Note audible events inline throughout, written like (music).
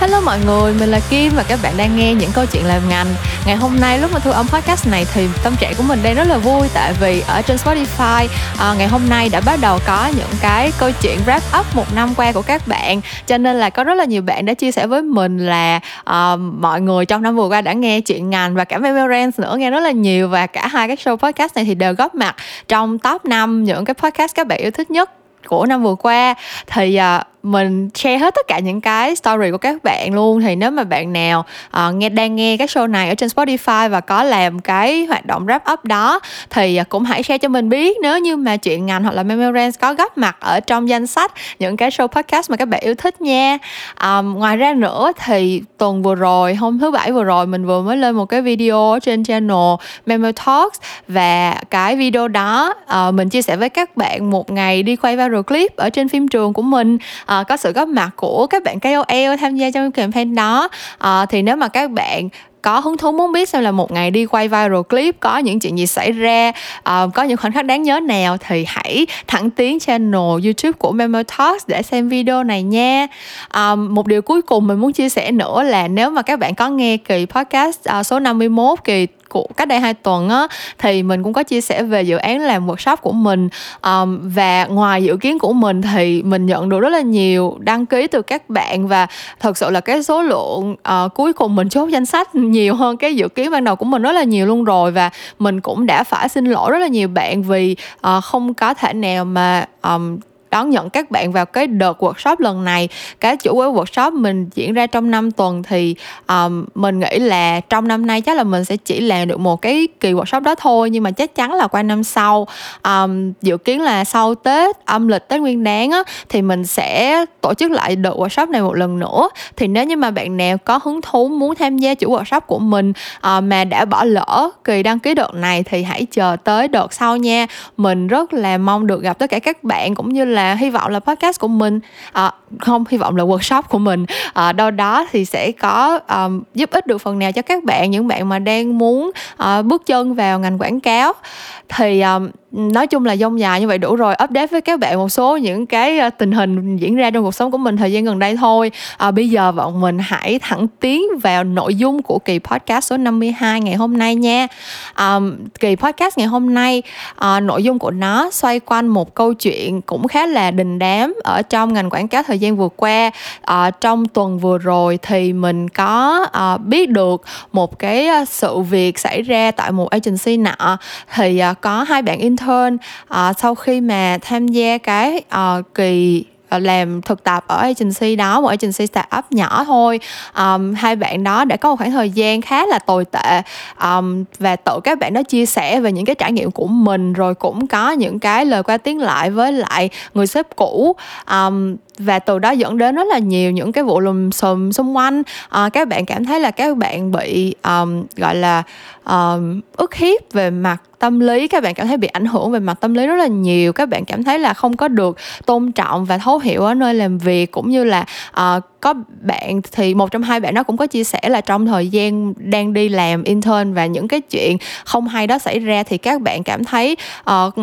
Hello mọi người, mình là Kim và các bạn đang nghe những câu chuyện làm ngành. Ngày hôm nay lúc mà thu âm podcast này thì tâm trạng của mình đang rất là vui tại vì ở trên Spotify à, ngày hôm nay đã bắt đầu có những cái câu chuyện wrap up một năm qua của các bạn. Cho nên là có rất là nhiều bạn đã chia sẻ với mình là à, mọi người trong năm vừa qua đã nghe chuyện ngành và cả Memorance nữa nghe rất là nhiều và cả hai cái show podcast này thì đều góp mặt trong top 5 những cái podcast các bạn yêu thích nhất của năm vừa qua thì uh, mình share hết tất cả những cái story của các bạn luôn. Thì nếu mà bạn nào uh, nghe đang nghe cái show này ở trên Spotify và có làm cái hoạt động wrap up đó thì ờ, cũng hãy share cho mình biết. Nếu như mà chuyện ngành hoặc là Memorance có góp mặt ở trong danh sách những cái show podcast mà các bạn yêu thích nha. Um, ngoài ra nữa thì tuần vừa rồi hôm thứ bảy vừa rồi mình vừa mới lên một cái video trên channel Memo Talks. Và cái video đó uh, mình chia sẻ với các bạn một ngày đi quay viral clip ở trên phim trường của mình uh, có sự góp mặt của các bạn KOL tham gia trong campaign đó. Uh, thì nếu mà các bạn có hứng thú muốn biết xem là một ngày đi quay viral clip có những chuyện gì xảy ra uh, có những khoảnh khắc đáng nhớ nào thì hãy thẳng tiến channel youtube của Memo Talks để xem video này nha. Um, một điều cuối cùng mình muốn chia sẻ nữa là nếu mà các bạn có nghe kỳ podcast uh, số 51 kỳ của cách đây hai tuần á thì mình cũng có chia sẻ về dự án làm workshop của mình. Um, và ngoài dự kiến của mình thì mình nhận được rất là nhiều đăng ký từ các bạn và thật sự là cái số lượng uh, cuối cùng mình chốt danh sách nhiều hơn cái dự kiến ban đầu của mình rất là nhiều luôn rồi. Và mình cũng đã phải xin lỗi rất là nhiều bạn vì uh, không có thể nào mà um, đón nhận các bạn vào cái đợt workshop lần này. Cái chủ yếu workshop mình diễn ra trong 5 tuần thì um, mình nghĩ là trong năm nay chắc là mình sẽ chỉ làm được một cái kỳ workshop đó thôi nhưng mà chắc chắn là qua năm sau um, dự kiến là sau tết âm lịch tết nguyên đáng á thì mình sẽ tổ chức lại đợt workshop này một lần nữa. Thì nếu như mà bạn nào có hứng thú muốn tham gia chủ workshop của mình uh, mà đã bỏ lỡ kỳ đăng ký đợt này thì hãy chờ tới đợt sau nha. Mình rất là mong được gặp tất cả các bạn cũng như là là hy vọng là podcast của mình à, không hy vọng là workshop của mình à, đâu đó thì sẽ có um, giúp ích được phần nào cho các bạn những bạn mà đang muốn uh, bước chân vào ngành quảng cáo. Thì um, nói chung là dông dài như vậy đủ rồi update với các bạn một số những cái ờ, tình hình diễn ra trong cuộc sống của mình thời gian gần đây thôi. À, bây giờ bọn mình hãy thẳng tiến vào nội dung của kỳ podcast số 52 ngày hôm nay nha. À, kỳ podcast ngày hôm nay à, nội dung của nó xoay quanh một câu chuyện cũng khá là đình đám ở trong ngành quảng cáo thời gian vừa qua. À, trong tuần vừa rồi thì mình có à, biết được một cái sự việc xảy ra tại một agency nọ. Thì à, có hai bạn intern uh, à, sau khi mà tham gia cái uh, kỳ ờ, làm thực tập ở agency đó một agency startup nhỏ thôi um, hai bạn đó đã có một khoảng thời gian khá là tồi tệ um, và tự các bạn đó chia sẻ về những cái trải nghiệm của mình rồi cũng có những cái lời qua tiếng lại với lại người sếp cũ. Um, và từ đó dẫn đến rất là nhiều những cái vụ lùm xùm xung quanh. À, các bạn cảm thấy là các bạn bị um, gọi là um, ức hiếp về mặt tâm lý các bạn cảm thấy bị ảnh hưởng về mặt tâm lý rất là nhiều. Các bạn cảm thấy là không có được tôn trọng và thấu hiểu ở nơi làm việc cũng như là uh, có bạn thì một trong hai bạn nó cũng có chia sẻ là trong thời gian đang đi làm intern và những cái chuyện không hay đó xảy ra thì các bạn cảm thấy uh,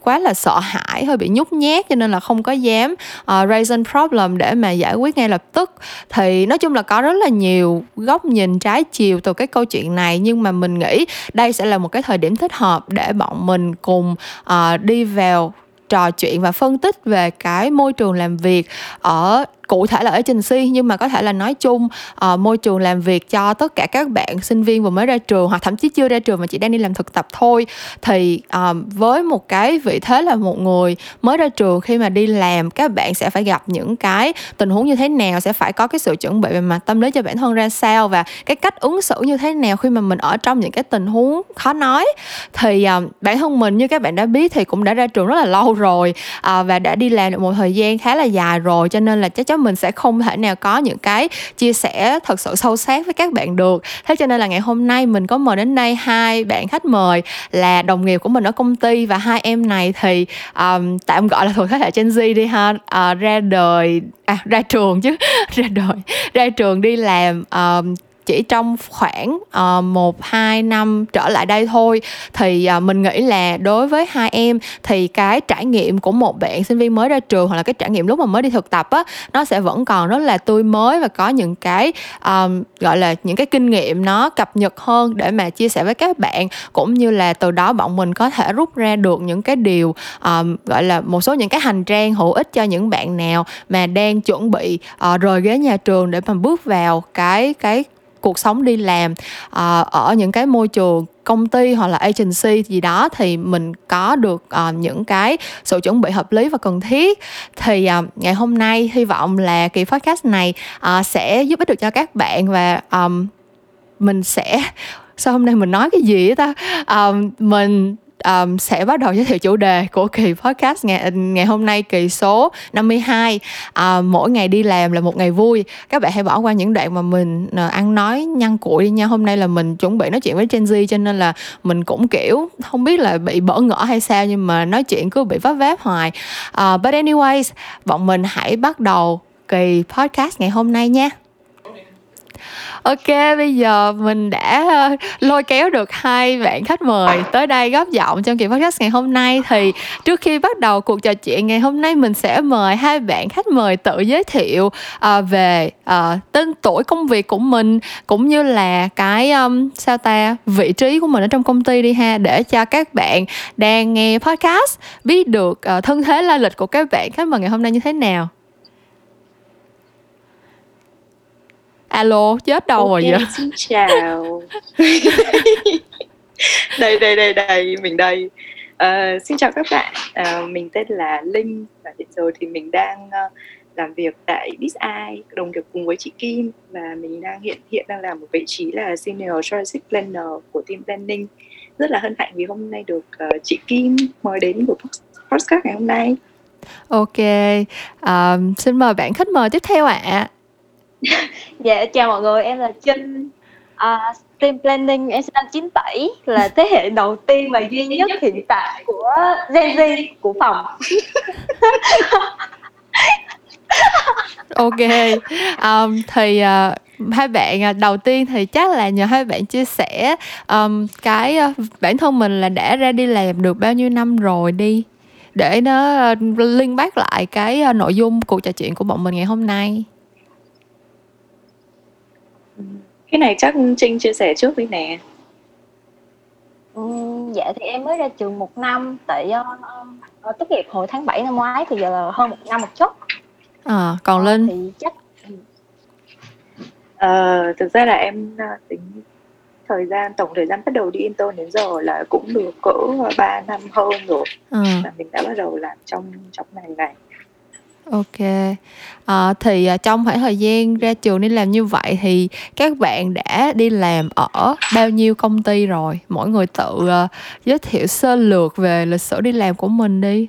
quá là sợ hãi hơi bị nhút nhát cho nên là không có dám uh, raise problem để mà giải quyết ngay lập tức. Thì nói chung là có rất là nhiều góc nhìn trái chiều từ cái câu chuyện này nhưng mà mình nghĩ đây sẽ là một cái thời điểm thích hợp để bọn mình cùng uh, đi vào trò chuyện và phân tích về cái môi trường làm việc ở cụ thể là ở agency nhưng mà có thể là nói chung uh, môi trường làm việc cho tất cả các bạn sinh viên vừa mới ra trường hoặc thậm chí chưa ra trường mà chỉ đang đi làm thực tập thôi. Thì uh, với một cái vị thế là một người mới ra trường khi mà đi làm các bạn sẽ phải gặp những cái tình huống như thế nào sẽ phải có cái sự chuẩn bị về mặt tâm lý cho bản thân ra sao và cái cách ứng xử như thế nào khi mà mình ở trong những cái tình huống khó nói. Thì uh, bản thân mình như các bạn đã biết thì cũng đã ra trường rất là lâu rồi uh, và đã đi làm được một thời gian khá là dài rồi cho nên là chắc chắn mình sẽ không thể nào có những cái chia sẻ thật sự sâu sát với các bạn được. Thế cho nên là ngày hôm nay mình có mời đến đây hai bạn khách mời là đồng nghiệp của mình ở công ty và hai em này thì um, tạm gọi là thuộc thế hệ Gen Z đi ha. Uh, ra đời à ra trường chứ (laughs) ra đời ra trường đi làm um, chỉ trong khoảng uh, một hai năm trở lại đây thôi. Thì uh, mình nghĩ là đối với hai em thì cái trải nghiệm của một bạn sinh viên mới ra trường hoặc là cái trải nghiệm lúc mà mới đi thực tập á nó sẽ vẫn còn rất là tươi mới và có những cái um, gọi là những cái kinh nghiệm nó cập nhật hơn để mà chia sẻ với các bạn. Cũng như là từ đó bọn mình có thể rút ra được những cái điều um, gọi là một số những cái hành trang hữu ích cho những bạn nào mà đang chuẩn bị uh, rời ghế nhà trường để mà bước vào cái cái cuộc sống đi làm uh, ở những cái môi trường công ty hoặc là agency gì đó thì mình có được uh, những cái sự chuẩn bị hợp lý và cần thiết. Thì uh, ngày hôm nay hy vọng là kỳ podcast này uh, sẽ giúp ích được cho các bạn và um, mình sẽ (laughs) sao hôm nay mình nói cái gì ta? Um, mình um, sẽ bắt đầu giới thiệu chủ đề của kỳ podcast ngày ngày hôm nay kỳ số 52 uh, ờ, mỗi ngày đi làm là một ngày vui. Các bạn hãy bỏ qua những đoạn mà mình uh, ăn nói nhăn cụi đi nha. Hôm nay là mình chuẩn bị nói chuyện với Gen Z cho nên là mình cũng kiểu không biết là bị bỡ ngỡ hay sao nhưng mà nói chuyện cứ bị vấp váp hoài. Uh, but anyways bọn mình hãy bắt đầu kỳ podcast ngày hôm nay nha ok bây giờ mình đã ờ, lôi kéo được hai bạn khách mời tới đây góp giọng trong kỳ podcast ngày hôm nay. Thì trước khi bắt đầu cuộc trò chuyện ngày hôm nay mình sẽ mời hai bạn khách mời tự giới thiệu uh, về uh, tên tuổi công việc của mình cũng như là cái um, sao ta vị trí của mình ở trong công ty đi ha để cho các bạn đang nghe podcast biết được uh, thân thế lai lịch của các bạn khách mời ngày hôm nay như thế nào. Alo chết đâu okay, rồi vậy xin chào (laughs) đây đây đây đây mình đây uh, xin chào các bạn uh, mình tên là linh và hiện giờ thì mình đang uh, làm việc tại BizEye đồng nghiệp cùng với chị Kim và mình đang hiện hiện đang làm một vị trí là senior strategic planner của team planning rất là hân hạnh vì hôm nay được uh, chị Kim mời đến buổi podcast ngày hôm nay. Ok, um, xin mời bạn khách mời tiếp theo ạ. À. (laughs) Dạ, chào mọi người, em là Trinh. À, team planning em sinh năm 97 là thế hệ đầu tiên và duy nhất hiện tại của Gen Z của phòng. ok um, thì uh, hai bạn uh, đầu tiên thì chắc là nhờ hai bạn chia sẻ um, cái uh, bản thân mình là đã ra đi làm được bao nhiêu năm rồi đi để nó uh, liên bác lại cái uh, nội dung cuộc trò chuyện của bọn mình ngày hôm nay cái này chắc Trinh chia sẻ trước đi nè. Ừ, dạ thì em mới ra trường một năm tại uh, tốt nghiệp hồi tháng 7 năm ngoái thì giờ là hơn một năm một chút. À, còn ờ, Linh? thì chắc ờ, thực ra là em tính thời gian tổng thời gian bắt đầu đi intern đến giờ là cũng được cỡ 3 năm hơn rồi. À. là mình đã bắt đầu làm trong trong ngành này Ok. À, thì à, trong khoảng thời gian ra trường đi làm như vậy thì các bạn đã đi làm ở bao nhiêu công ty rồi? Mỗi người tự uh, giới thiệu sơ lược về lịch sử đi làm của mình đi.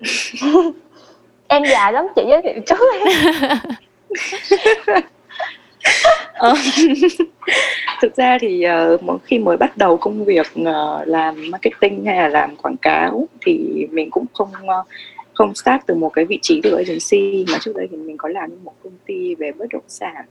(laughs) em già lắm chị giới thiệu trước ờ, (laughs) (laughs) thực ra thì uh, khi mới bắt đầu công việc uh, làm marketing hay là làm quảng cáo thì mình cũng không uh, không start từ một cái vị trí từ agency mà trước đây thì mình có làm một công ty về bất động sản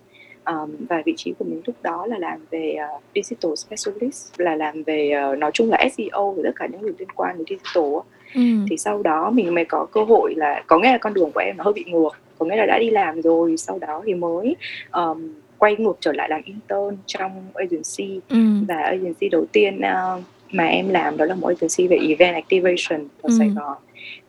um, và vị trí của mình lúc đó là làm về uh, digital specialist là làm về uh, nói chung là SEO và tất cả những việc liên quan đến digital ừ. thì sau đó mình mới có cơ hội là có nghĩa là con đường của em nó hơi bị ngược có nghĩa là đã đi làm rồi sau đó thì mới um, quay ngược trở lại làm intern trong agency ừ. và agency đầu tiên uh, mà em làm đó là một agency về event activation ở ừ. Sài Gòn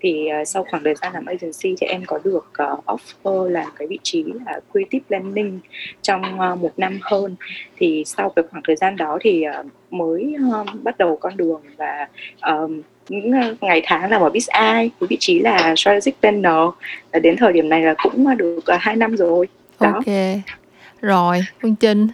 thì uh, sau khoảng thời gian làm agency thì em có được uh, offer là cái vị trí là creative planning trong uh, một năm hơn thì sau cái khoảng thời gian đó thì uh, mới uh, bắt đầu con đường và um, những ngày tháng làm ở BizEye với vị trí là strategic planner đến thời điểm này là cũng được uh, 2 năm rồi đó. Ok rồi phương trinh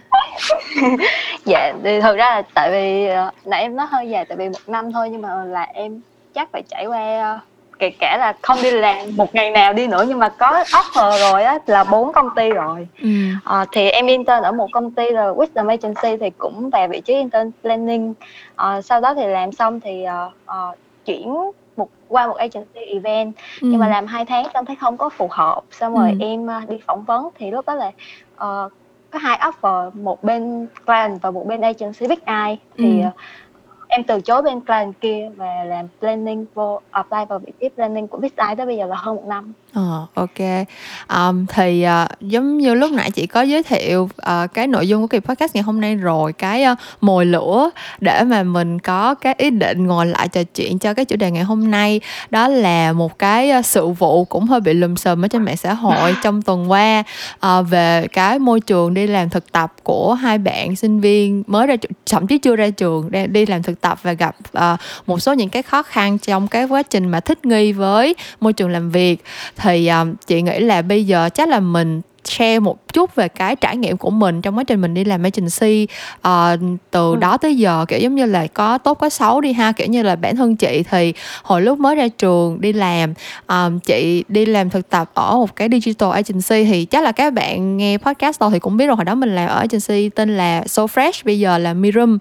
(laughs) dạ thì thực ra là tại vì nãy em nói hơi dài tại vì một năm thôi nhưng mà là em chắc phải trải qua kể cả là không đi làm một ngày nào đi nữa nhưng mà có offer rồi á là bốn công ty rồi ừ. à, thì em intern ở một công ty là Wisdom Agency thì cũng về vị trí intern planning à, sau đó thì làm xong thì uh, uh, chuyển một qua một agency event ừ. nhưng mà làm hai tháng xong thấy không có phù hợp xong rồi ừ. em đi phỏng vấn thì lúc đó là uh, có hai offer một bên client và một bên agency Big Eye thì ừ. uh, em từ chối bên client kia và làm planning vô apply vào vị trí planning của Big Eye tới bây giờ là hơn một năm Ờ, ok. Ờm, thì, ờ, giống như lúc nãy chị có giới thiệu, ờ, cái nội dung của kỳ podcast ngày hôm nay rồi, cái, ơ, mồi lửa để mà mình có cái ý định ngồi lại trò chuyện cho cái chủ đề ngày hôm nay. Đó là một cái, ơ, sự vụ cũng hơi bị lùm xùm ở trên mạng xã hội (laughs) trong tuần qua, ờ, về cái môi trường đi làm thực tập của hai bạn sinh viên mới ra tr thậm chí chưa ra trường, đang đi làm thực tập và gặp, ờ, một số những cái khó khăn trong cái quá trình mà thích nghi với môi trường làm việc thì um, chị nghĩ là bây giờ chắc là mình share một chút về cái trải nghiệm của mình trong quá trình mình đi làm agency uh, từ ừ. đó tới giờ kiểu giống như là có tốt có xấu đi ha. Kiểu như là bản thân chị thì hồi lúc mới ra trường đi làm um, chị đi làm thực tập ở một cái digital agency thì chắc là các bạn nghe podcast rồi thì cũng biết rồi. Hồi đó mình làm ở agency tên là So Fresh bây giờ là Mirum.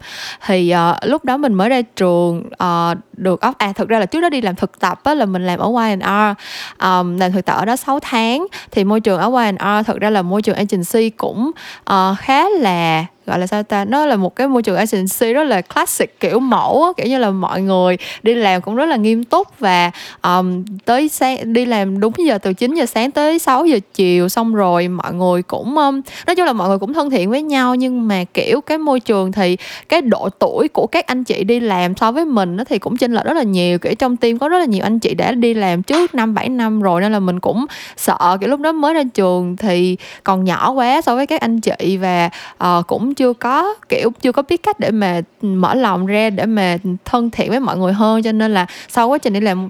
Thì uh, lúc đó mình mới ra trường uh, được off à thực ra là trước đó đi làm thực tập á, là mình làm ở Y&R um, làm thực tập ở đó 6 tháng. Thì môi trường ở Y&R thực ra là môi trường agency cũng uh, khá là gọi là sao ta nó là một cái môi trường agency rất là classic kiểu mẫu á, kiểu như là mọi người đi làm cũng rất là nghiêm túc và um, tới sáng đi làm đúng giờ từ 9 giờ sáng tới 6 giờ chiều xong rồi mọi người cũng um, nói chung là mọi người cũng thân thiện với nhau. Nhưng mà kiểu cái môi trường thì cái độ tuổi của các anh chị đi làm so với mình nó thì cũng chênh lệch rất là nhiều. Kiểu trong team có rất là nhiều anh chị đã đi làm trước năm bảy năm rồi nên là mình cũng sợ kiểu lúc đó mới ra trường thì còn nhỏ quá so với các anh chị và uh, cũng chưa có kiểu chưa có biết cách để mà mở lòng ra để mà thân thiện với mọi người hơn. Cho nên là sau quá trình đi làm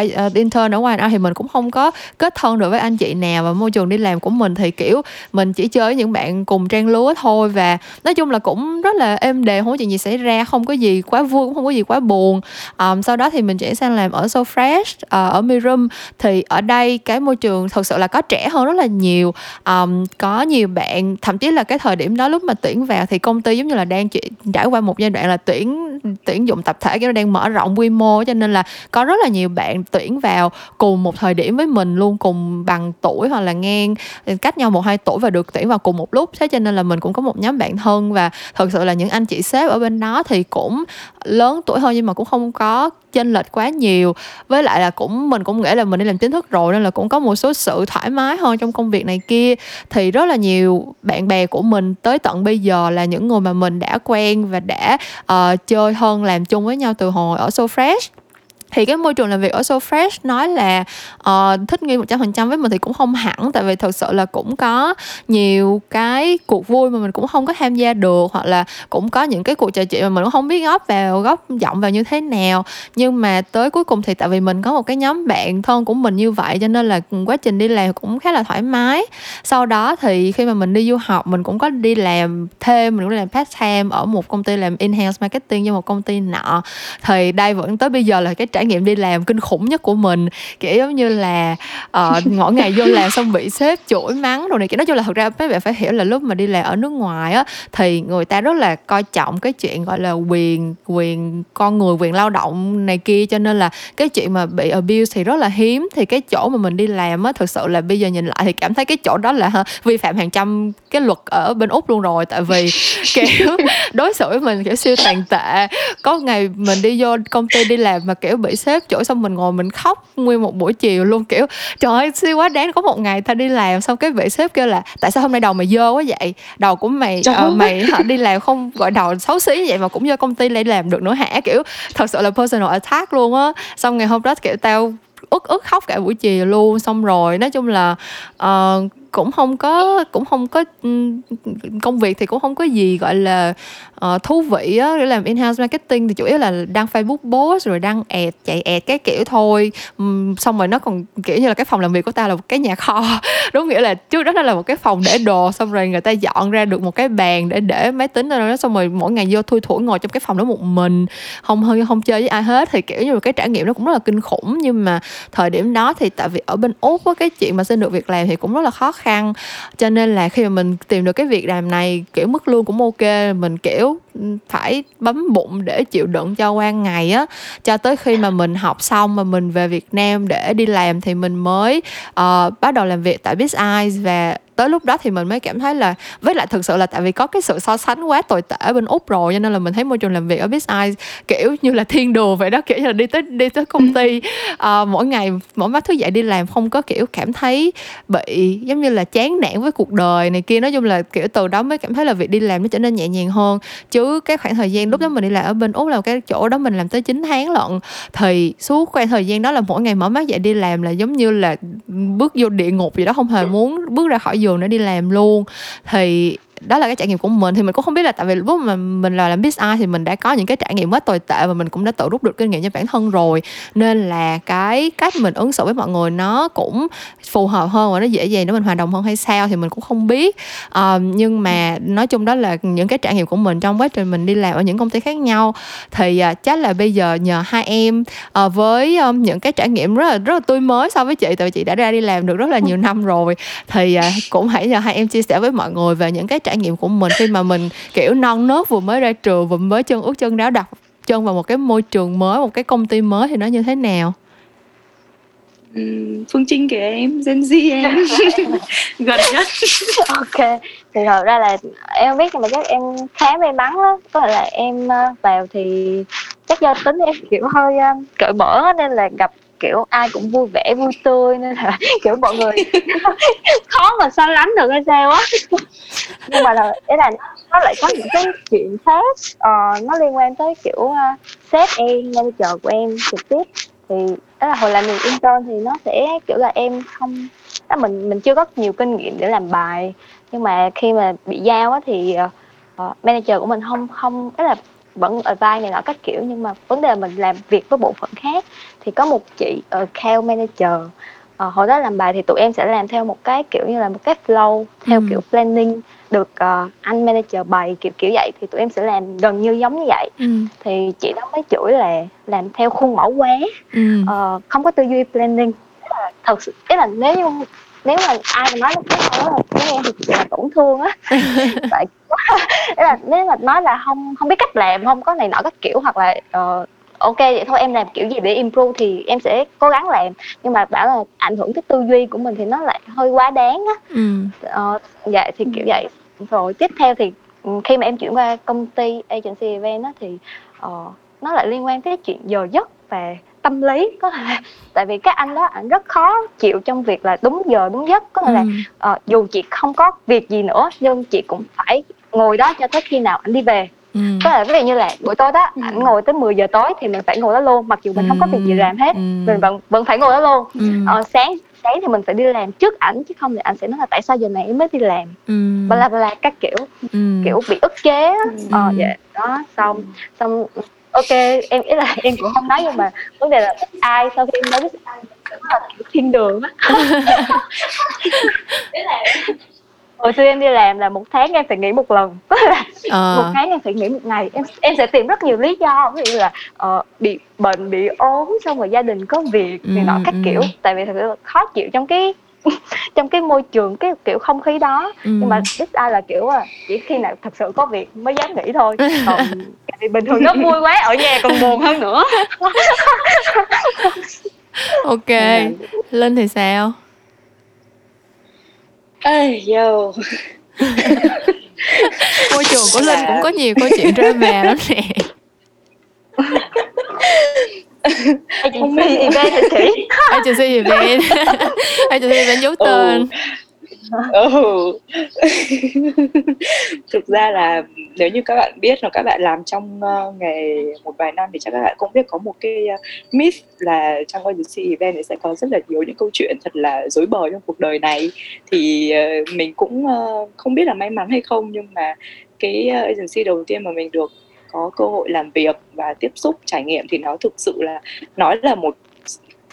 uh, intern ở ngoài thì mình cũng không có kết thân được với anh chị nào và môi trường đi làm của mình. Thì kiểu mình chỉ chơi với những bạn cùng trang lứa thôi và nói chung là cũng rất là êm đềm không có chuyện gì xảy ra không có gì quá vui cũng không có gì quá buồn. Um, sau đó thì mình chuyển sang làm ở So Fresh uh, ờ, ở Mirum. Thì ở đây cái môi trường thực sự là có trẻ hơn rất là nhiều. Um, có nhiều bạn thậm chí là cái thời điểm đó lúc mà tuyển vào thì công ty giống như là đang chỉ, trải qua một giai đoạn là tuyển tuyển dụng tập thể cái nó đang mở rộng quy mô cho nên là có rất là nhiều bạn tuyển vào cùng một thời điểm với mình luôn cùng bằng tuổi hoặc là ngang cách nhau một hai tuổi và được tuyển vào cùng một lúc. Thế cho nên là mình cũng có một nhóm bạn thân và thật sự là những anh chị sếp ở bên đó thì cũng lớn tuổi hơn nhưng mà cũng không có chênh lệch quá nhiều. Với lại là cũng mình cũng nghĩ là mình đi làm chính thức rồi nên là cũng có một số sự thoải mái hơn trong công việc này kia. Thì rất là nhiều bạn bè của mình tới tận bây giờ là những người mà mình đã quen và đã uh, chơi hơn làm chung với nhau từ hồi ở So Fresh thì cái môi trường làm việc ở So Fresh nói là uh, thích nghi một trăm phần trăm với mình thì cũng không hẳn. Tại vì thật sự là cũng có nhiều cái cuộc vui mà mình cũng không có tham gia được hoặc là cũng có những cái cuộc trò chuyện mà mình cũng không biết góp vào góp giọng vào như thế nào. Nhưng mà tới cuối cùng thì tại vì mình có một cái nhóm bạn thân của mình như vậy cho nên là quá trình đi làm cũng khá là thoải mái. Sau đó thì khi mà mình đi du học mình cũng có đi làm thêm mình cũng làm part time ở một công ty làm in-house marketing cho một công ty nọ. Thì đây vẫn tới bây giờ là cái trải trải nghiệm đi làm kinh khủng nhất của mình. Kiểu giống như là uh, (laughs) mỗi ngày vô làm xong bị sếp chửi mắng rồi này kiểu nói chung là thật ra mấy bạn phải hiểu là lúc mà đi làm ở nước ngoài á thì người ta rất là coi trọng cái chuyện gọi là quyền quyền con người quyền lao động này kia. Cho nên là cái chuyện mà bị abuse thì rất là hiếm. Thì cái chỗ mà mình đi làm á thực sự là bây giờ nhìn lại thì cảm thấy cái chỗ đó là ha, vi phạm hàng trăm cái luật ở bên úc luôn rồi. Tại vì (laughs) kiểu đối xử với mình kiểu siêu tàn tệ. Có ngày mình đi vô công ty đi làm mà kiểu bị sếp chửi xong mình ngồi mình khóc nguyên một buổi chiều luôn kiểu trời ơi siêu quá đáng có một ngày ta đi làm xong cái vị sếp kêu là tại sao hôm nay đầu mày dơ quá vậy? Đầu của mày uh, mày hả đi làm không gọi đầu xấu xí vậy mà cũng do công ty lại làm được nữa hả? Kiểu thật sự là personal attack luôn á. Xong ngày hôm đó kiểu tao ức ức khóc cả buổi chiều luôn. Xong rồi nói chung là uh, cũng không có cũng không có ừ, công việc thì cũng không có gì gọi là uh, thú vị á để làm in-house marketing. Thì chủ yếu là đăng Facebook post rồi đăng ad chạy ad cái kiểu thôi. Um, xong rồi nó còn kiểu như là cái phòng làm việc của ta là một cái nhà kho. (laughs) Đúng nghĩa là trước đó nó là một cái phòng để đồ xong rồi người ta dọn ra được một cái bàn để để máy tính ra đó xong rồi mỗi ngày vô thui thủi ngồi trong cái phòng đó một mình. Không hơi không chơi với ai hết. Thì kiểu như là cái trải nghiệm nó cũng rất là kinh khủng. Nhưng mà thời điểm đó thì tại vì ở bên úc á cái chuyện mà xin được việc làm thì cũng rất là khó khăn cho nên là khi mà mình tìm được cái việc làm này, kiểu, mức lương cũng ok, mình, kiểu phải bấm bụng để chịu đựng cho qua ngày á. Cho tới khi mà mình học xong mà mình về Việt Nam để đi làm thì mình mới uh, bắt đầu làm việc tại Biz Eyes. Và tới lúc đó thì mình mới cảm thấy là với lại thực sự là tại vì có cái sự so sánh quá tồi tệ ở bên úc rồi cho nên là mình thấy môi trường làm việc ở Biz Eyes kiểu như là thiên đường vậy đó kiểu như là đi tới đi tới công ty uh, mỗi ngày mỗi mắt thức dậy đi làm không có kiểu cảm thấy bị giống như là chán nản với cuộc đời này kia. Nói chung là kiểu từ đó mới cảm thấy là việc đi làm nó trở nên nhẹ nhàng hơn. Chứ cái khoảng thời gian lúc đó mình đi làm ở bên úc là cái chỗ đó mình làm tới 9 tháng lận. Thì suốt khoảng thời gian đó là mỗi ngày mở mắt dậy đi làm là giống như là bước vô địa ngục gì đó, không hề muốn bước ra khỏi giường để đi làm luôn. Thì đó là cái trải nghiệm của mình. Thì mình cũng không biết là tại vì lúc mà mình là làm business thì mình đã có những cái trải nghiệm rất tồi tệ và mình cũng đã tự rút được kinh nghiệm cho bản thân rồi. Nên là cái cách mình ứng xử với mọi người nó cũng phù hợp hơn và nó dễ dàng để mình hòa đồng hơn hay sao thì mình cũng không biết. Uh, nhưng mà nói chung đó là những cái trải nghiệm của mình trong quá trình mình đi làm ở những công ty khác nhau. Thì uh, chắc là bây giờ nhờ hai em uh, với um, những cái trải nghiệm rất là rất là tươi mới so với chị tại vì chị đã ra đi làm được rất là nhiều năm rồi. Thì uh, cũng hãy nhờ hai em chia sẻ với mọi người về những cái trải nghiệm của mình khi mà mình kiểu non nớt vừa mới ra trường vừa mới chân ướt chân ráo đặt chân vào một cái môi trường mới một cái công ty mới thì nó như thế nào? Phương Trinh kìa em, Gen Z em. (laughs) Gần nhất. Ok, thì thật ra là em biết nhưng mà chắc em khá may mắn đó Có thể là em ờ, vào thì chắc do tính em kiểu hơi ờ, cởi mở nên là gặp kiểu ai cũng vui vẻ vui tươi nên là (laughs) kiểu mọi người (laughs) khó mà so lắm được hay sao á. Nhưng mà là ý là nó lại có những cái chuyện khác uh, nó liên quan tới kiểu uh, sếp em manager của em trực tiếp. Thì đó là hồi làm mình intern thì nó sẽ kiểu là em không đó mình mình chưa có nhiều kinh nghiệm để làm bài. Nhưng mà khi mà bị giao á thì uh, manager của mình không không đó là vẫn ở vai này nọ các kiểu nhưng mà vấn đề là mình làm việc với bộ phận khác thì có một chị account manager uh, hồi đó làm bài thì tụi em sẽ làm theo một cái kiểu như là một cái flow theo ừ. kiểu planning được uh, anh manager bày kiểu kiểu vậy thì tụi em sẽ làm gần như giống như vậy ừ. thì chị đó mới chửi là làm theo khuôn mẫu quá ừ. uh, không có tư duy planning thật sự ý là nếu như nếu mà ai mà nói cái câu đó là với em thì là tổn thương á. (laughs) Tại (laughs) là nếu mà nói là không không biết cách làm không có này nọ các kiểu hoặc là uh, ok vậy thôi em làm kiểu gì để improve thì em sẽ cố gắng làm. Nhưng mà bảo là ảnh hưởng cái tư duy của mình thì nó lại hơi quá đáng á. Ừ. uh, dạ thì kiểu vậy. Rồi tiếp theo thì ừ, khi mà em chuyển qua công ty agency event á thì uh, nó lại liên quan tới chuyện giờ giấc và tâm lý có thể tại vì các anh đó ảnh rất khó chịu trong việc là đúng giờ đúng giấc có thể ừ. là uh, dù chị không có việc gì nữa nhưng chị cũng phải ngồi đó cho tới khi nào anh đi về ừ. có là ví dụ như là buổi tối đó ừ. ảnh ngồi tới 10 giờ tối thì mình phải ngồi đó luôn mặc dù mình ừ. không có việc gì làm hết ừ. mình vẫn vẫn phải ngồi đó luôn ừ. ờ, sáng sáng thì mình phải đi làm trước ảnh chứ không thì ảnh sẽ nói là tại sao giờ này em mới đi làm ừ. bla bla các kiểu ừ. kiểu bị ức chế ừ. ờ dạ đó xong xong ok em ý là em cũng không nói nhưng mà vấn đề là ai sau khi em nói biết ai. Là kiểu thiên đường á. (laughs) Hồi xưa em đi làm là một tháng em phải nghỉ một lần. Tức là à. một tháng em phải nghỉ một ngày. Em em sẽ tìm rất nhiều lý do ví dụ là uh, bị bệnh bị ốm xong rồi gia đình có việc thì nọ các ừ, kiểu. Ừ. tại vì thật sự khó chịu trong cái (laughs) trong cái môi trường cái kiểu không khí đó ừ. nhưng mà ít ai là kiểu à chỉ khi nào thật sự có việc mới dám nghỉ thôi (laughs) còn thì bình thường nó vui quá ở nhà còn buồn hơn nữa (laughs) ok linh thì sao Ê, yo. Môi trường của Linh cũng có nhiều câu chuyện drama lắm nè. Agency event hả chị? Agency event. Agency event giấu tên ừ. thực ra là nếu như các bạn biết là các bạn làm trong uh, nghề một vài năm thì chắc các bạn cũng biết có một cái uh, myth là trong agency event thì sẽ có rất là nhiều những câu chuyện thật là dối bời trong cuộc đời này thì uh, mình cũng uh, không biết là may mắn hay không nhưng mà cái agency đầu tiên mà mình được có cơ hội làm việc và tiếp xúc trải nghiệm thì nó thực sự là nói là một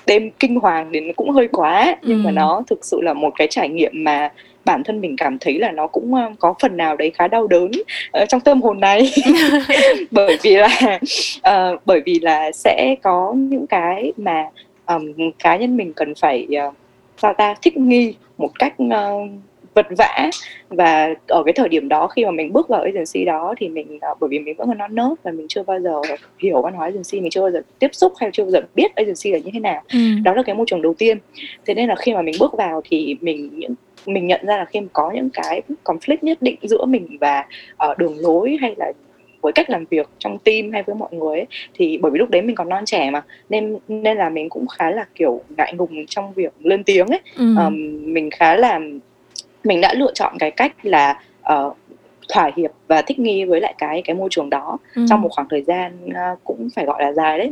đêm kinh hoàng đến cũng hơi quá nhưng ừ. mà nó thực sự là một cái trải nghiệm mà bản thân mình cảm thấy là nó cũng uh, có phần nào đấy khá đau đớn uh, trong tâm hồn này (laughs) (laughs) bởi vì là uh, bởi vì là sẽ có những cái mà um, cá nhân mình cần phải uh, sao ta thích nghi một cách uh, vật vã và ở cái thời điểm đó khi mà mình bước vào agency đó thì mình uh, bởi vì mình vẫn còn non nớt và mình chưa bao giờ hiểu văn hóa agency mình chưa bao giờ tiếp xúc hay chưa bao giờ biết agency là như thế nào ừ. đó là cái môi trường đầu tiên thế nên là khi mà mình bước vào thì mình những mình nhận ra là khi mà có những cái conflict nhất định giữa mình và uh, đường lối hay là với cách làm việc trong team hay với mọi người ấy, thì bởi vì lúc đấy mình còn non trẻ mà nên nên là mình cũng khá là kiểu ngại ngùng trong việc lên tiếng ấy ừ. um, mình khá là mình đã lựa chọn cái cách là uh, thỏa hiệp và thích nghi với lại cái cái môi trường đó ừ. trong một khoảng thời gian uh, cũng phải gọi là dài đấy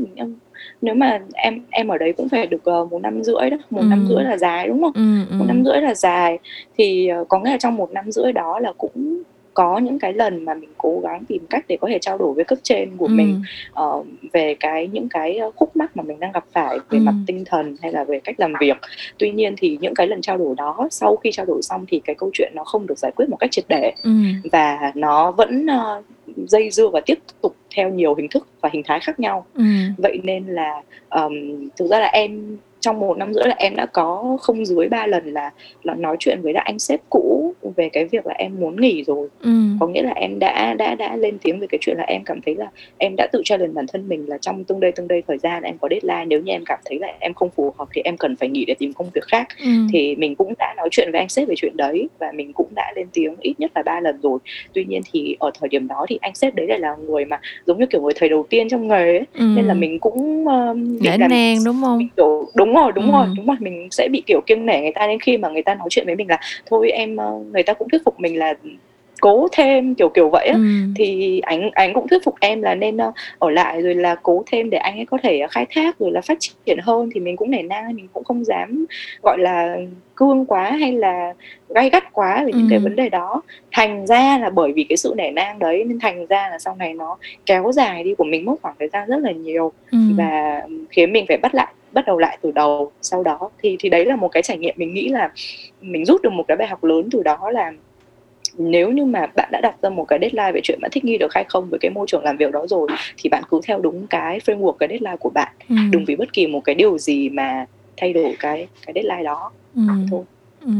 nếu mà em em ở đấy cũng phải được uh, một năm rưỡi đó một ừ. năm rưỡi là dài đúng không ừ, ừ. một năm rưỡi là dài thì uh, có nghĩa là trong một năm rưỡi đó là cũng có những cái lần mà mình cố gắng tìm cách để có thể trao đổi với cấp trên của ừ. mình uh, về cái những cái ờ, khúc mắc mà mình đang gặp phải về ừ. mặt tinh thần hay là về cách làm việc tuy nhiên thì những cái lần trao đổi đó sau khi trao đổi xong thì cái câu chuyện nó không được giải quyết một cách triệt để ừ. và nó vẫn uh, dây dưa và tiếp tục theo nhiều hình thức và hình thái khác nhau ừ. vậy nên là um, thực ra là em trong một năm rưỡi là em đã có không dưới ba lần là là nói chuyện với lại anh sếp cũ về cái việc là em muốn nghỉ rồi ừ. có nghĩa là em đã đã đã lên tiếng về cái chuyện là em cảm thấy là em đã tự challenge bản thân mình là trong tương đây tương đây thời gian em có deadline nếu như em cảm thấy là em không phù hợp thì em cần phải nghỉ để tìm công việc khác ừ. thì mình cũng đã nói chuyện với anh sếp về chuyện đấy và mình cũng đã lên tiếng ít nhất là ba lần rồi tuy nhiên thì ở thời điểm đó thì anh sếp đấy lại là người mà giống như kiểu người thầy đầu tiên trong nghề ấy ừ. nên là mình cũng uh, bị nang đúng không đúng đúng rồi đúng ừ. rồi đúng rồi mình sẽ bị kiểu kiêng nể người ta đến khi mà người ta nói chuyện với mình là thôi em ờ, người ta cũng thuyết phục mình là cố thêm kiểu kiểu vậy á ừ. thì anh anh cũng thuyết phục em là nên uh, ở lại rồi là cố thêm để anh ấy có thể khai thác rồi là phát triển hơn thì mình cũng nể nang mình cũng không dám gọi là cương quá hay là gay gắt quá về những ừ. cái vấn đề đó thành ra là bởi vì cái sự nể nang đấy nên thành ra là sau này nó kéo dài đi của mình mất khoảng thời gian rất là nhiều ừ. và khiến mình phải bắt lại bắt đầu lại từ đầu sau đó thì thì đấy là một cái trải nghiệm mình nghĩ là mình rút được một cái bài học lớn từ đó là nếu như mà bạn đã đặt ra một cái deadline về chuyện bạn thích nghi được hay không với cái môi trường làm việc đó rồi thì bạn cứ theo đúng cái framework cái deadline của bạn ừ. đừng vì bất kỳ một cái điều gì mà thay đổi cái cái deadline đó ừ. thôi Ừ.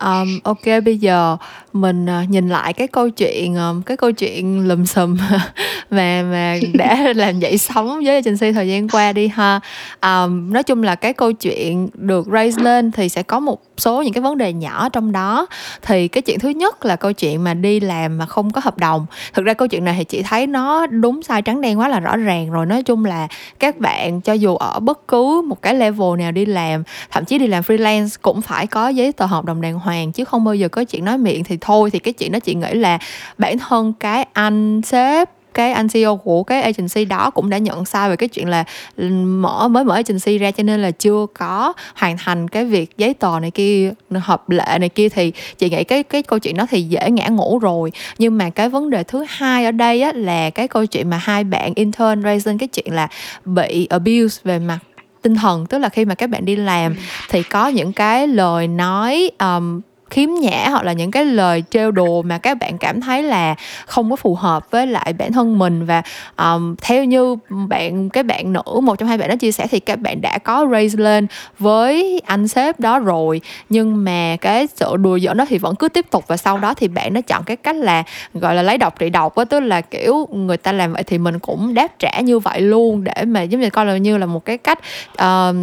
Um, ok bây giờ mình uh, nhìn lại cái câu chuyện um, cái câu chuyện lùm xùm (laughs) mà mà (laughs) đã làm dậy sóng với agency thời gian qua đi ha. Um, nói chung là cái câu chuyện được raise lên thì sẽ có một số những cái vấn đề nhỏ trong đó. Thì cái chuyện thứ nhất là câu chuyện mà đi làm mà không có hợp đồng. Thực ra câu chuyện này thì chị thấy nó đúng sai trắng đen quá là rõ ràng rồi. Nói chung là các bạn cho dù ở bất cứ một cái level nào đi làm thậm chí đi làm freelance cũng phải có giấy tờ hợp đồng đàng hoàng chứ không bao giờ có chuyện nói miệng, thì thôi, thì cái chuyện đó chị nghĩ là bản thân cái anh sếp, cái anh CEO của cái agency đó cũng đã nhận sai về cái chuyện là mở, mới mở agency ra cho nên là chưa có hoàn thành cái việc giấy tờ này kia, hợp lệ này kia. Thì chị nghĩ cái cái câu chuyện đó thì dễ ngã ngủ rồi. Nhưng mà cái vấn đề thứ hai ở đây á là cái câu chuyện mà hai bạn intern raising cái chuyện là bị abuse về mặt tinh thần tức là khi mà các bạn đi làm thì có những cái lời nói um, khiếm nhã hoặc là những cái lời trêu đùa mà các bạn cảm thấy là không có phù hợp với lại bản thân mình. Và um, theo như bạn cái bạn nữ một trong hai bạn đó chia sẻ thì các bạn đã có raise lên với anh sếp đó rồi. Nhưng mà cái sự đùa giỡn đó thì vẫn cứ tiếp tục và sau đó thì bạn nó chọn cái cách là gọi là lấy độc trị độc á tức là kiểu người ta làm vậy thì mình cũng đáp trả như vậy luôn để mà giống như coi là như là một cái cách uh,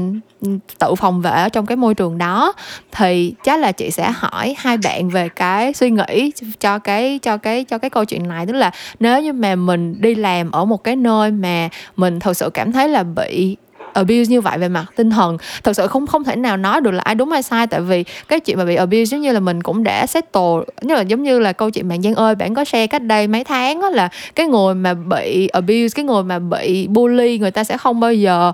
tự phòng vệ ở trong cái môi trường đó, thì chắc là chị sẽ hỏi hai bạn về cái suy nghĩ cho cái cho cái cho cái câu chuyện này. Tức là nếu như mà mình đi làm ở một cái nơi mà mình thật sự cảm thấy là bị abuse như vậy về mặt tinh thần, thật sự không không thể nào nói được là ai đúng ai sai. Tại vì cái chuyện mà bị abuse giống như là mình cũng đã settle, như là giống như là câu chuyện bạn Giang ơi, bạn có share cách đây mấy tháng đó là cái người mà bị abuse, cái người mà bị bully, người ta sẽ không bao giờ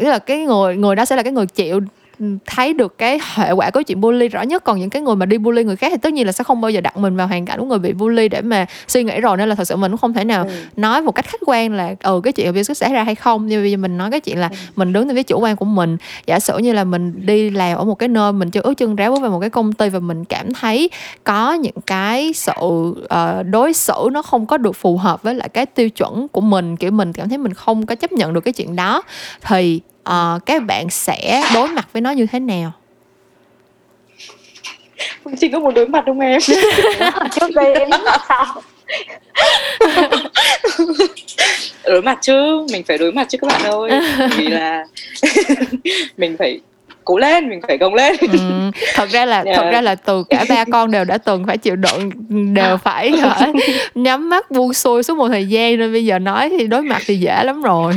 nghĩa là cái người người đó sẽ là cái người chịu thấy được cái hệ quả của chuyện bully rõ nhất còn những cái người mà đi bully người khác thì tất nhiên là sẽ không bao giờ đặt mình vào hoàn cảnh của người bị bully để mà suy nghĩ rồi nên là thật sự mình cũng không thể nào ừ. nói một cách khách quan là ừ cái chuyện abuse có xảy ra hay không nhưng bây giờ mình nói cái chuyện là ừ. mình đứng từ phía chủ quan của mình giả sử như là mình đi làm ở một cái nơi mình chưa ước chân ráo với một cái công ty và mình cảm thấy có những cái sự uh, đối xử nó không có được phù hợp với lại cái tiêu chuẩn của mình kiểu mình cảm thấy mình không có chấp nhận được cái chuyện đó thì uh, các bạn sẽ đối mặt với nó như thế nào? Phương trinh có muốn đối mặt không em? (laughs) Trước đây em sao. (laughs) Đối mặt chứ mình phải đối mặt chứ các bạn ơi. Vì là (laughs) mình phải cố lên mình phải gồng lên. Ừ, thật ra là yeah. thật ra là từ cả ba con đều đã từng phải chịu đựng đều phải hả nhắm mắt buông xuôi suốt một thời gian nên bây giờ nói thì đối mặt thì dễ lắm rồi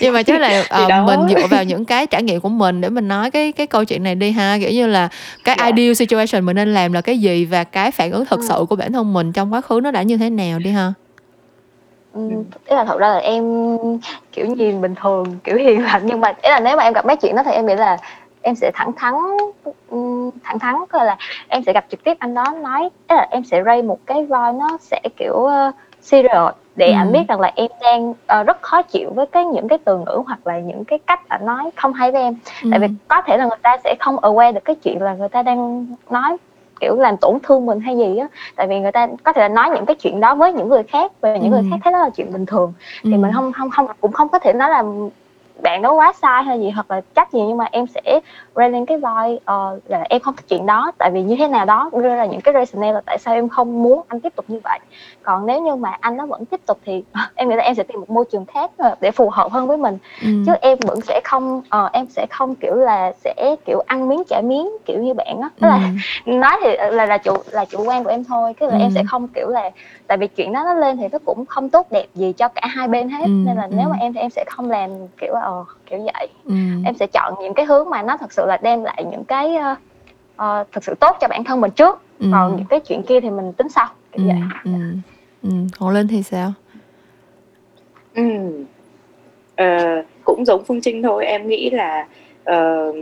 nhưng mà chắc là (laughs) uh, mình dựa vào những cái trải nghiệm của mình để mình nói cái cái câu chuyện này đi ha kiểu như là cái yeah. Dạ. ideal situation mình nên làm là cái gì và cái phản ứng thực ừ. sự của bản thân mình trong quá khứ nó đã như thế nào đi ha Ừ, ý là thật ra là em kiểu nhìn bình thường kiểu hiền lành nhưng mà ý là nếu mà em gặp mấy chuyện đó thì em nghĩ là em sẽ thẳng thắn thẳng thắn coi là em sẽ gặp trực tiếp anh đó nói ý là em sẽ ray một cái voi nó sẽ kiểu serious để ừ. biết rằng là em đang uh, rất khó chịu với cái những cái từ ngữ hoặc là những cái cách anh nói không hay với em ừ. tại vì có thể là người ta sẽ không aware được cái chuyện là người ta đang nói kiểu làm tổn thương mình hay gì á tại vì người ta có thể là nói những cái chuyện đó với những người khác và những ừ. người khác thấy đó là chuyện bình thường thì ừ. mình không không không cũng không có thể nói là bạn đó quá sai hay gì hoặc là trách gì nhưng mà em sẽ ra lên cái vai uh, là em không thích chuyện đó tại vì như thế nào đó đưa ra những cái rationale là tại sao em không muốn anh tiếp tục như vậy còn nếu như mà anh nó vẫn tiếp tục thì (laughs) em nghĩ là em sẽ tìm một môi trường khác ờ, để phù hợp hơn với mình ừ. chứ em vẫn sẽ không uh, em sẽ không kiểu là sẽ kiểu ăn miếng trả miếng kiểu như bạn á ừ. là (laughs) nói thì là là chủ là chủ quan của em thôi cái là ừ. em sẽ không kiểu là tại vì chuyện đó nó lên thì nó cũng không tốt đẹp gì cho cả hai bên hết ừ. nên là ừ. nếu mà em thì em sẽ không làm kiểu ờ kiểu vậy ừ. em sẽ chọn những cái hướng mà nó thật sự là đem lại những cái uh, uh, thực sự tốt cho bản thân mình trước ừ. còn những cái chuyện kia thì mình tính sau kiểu ừ. vậy ừ. Ừ. còn lên thì sao ừ. Uh, cũng giống phương trinh thôi em nghĩ là uh,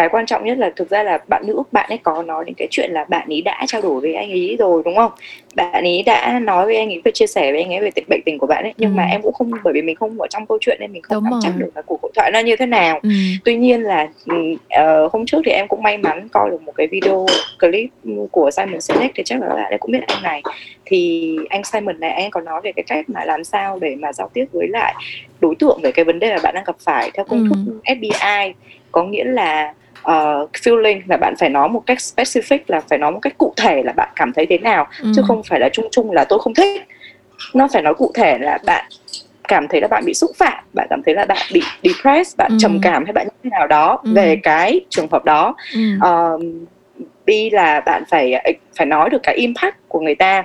cái quan trọng nhất là thực ra là bạn nữ bạn ấy có nói đến cái chuyện là bạn ấy đã trao đổi với anh ấy rồi đúng không bạn ấy đã nói với anh ấy về chia sẻ với anh ấy về tình bệnh tình của bạn ấy nhưng ừ. mà em cũng không bởi vì mình không ở trong câu chuyện nên mình không nắm chắc được là cuộc hội thoại nó như thế nào ừ. tuy nhiên là uh, hôm trước thì em cũng may mắn coi được một cái video clip của Simon Sinek thì chắc là bạn ấy cũng biết anh này thì anh Simon này anh có nói về cái cách mà làm sao để mà giao tiếp với lại đối tượng về cái vấn đề mà bạn đang gặp phải theo công thức ừ. FBI có nghĩa là uh, feeling là bạn phải nói một cách specific là phải nói một cách cụ thể là bạn cảm thấy thế nào ừ. chứ không phải là chung chung là tôi không thích nó phải nói cụ thể là bạn cảm thấy là bạn bị xúc phạm bạn cảm thấy là bạn bị depressed bạn ừ. trầm cảm hay bạn như thế nào đó ừ. về cái trường hợp đó ừ. uh, B là bạn phải phải nói được cái impact của người ta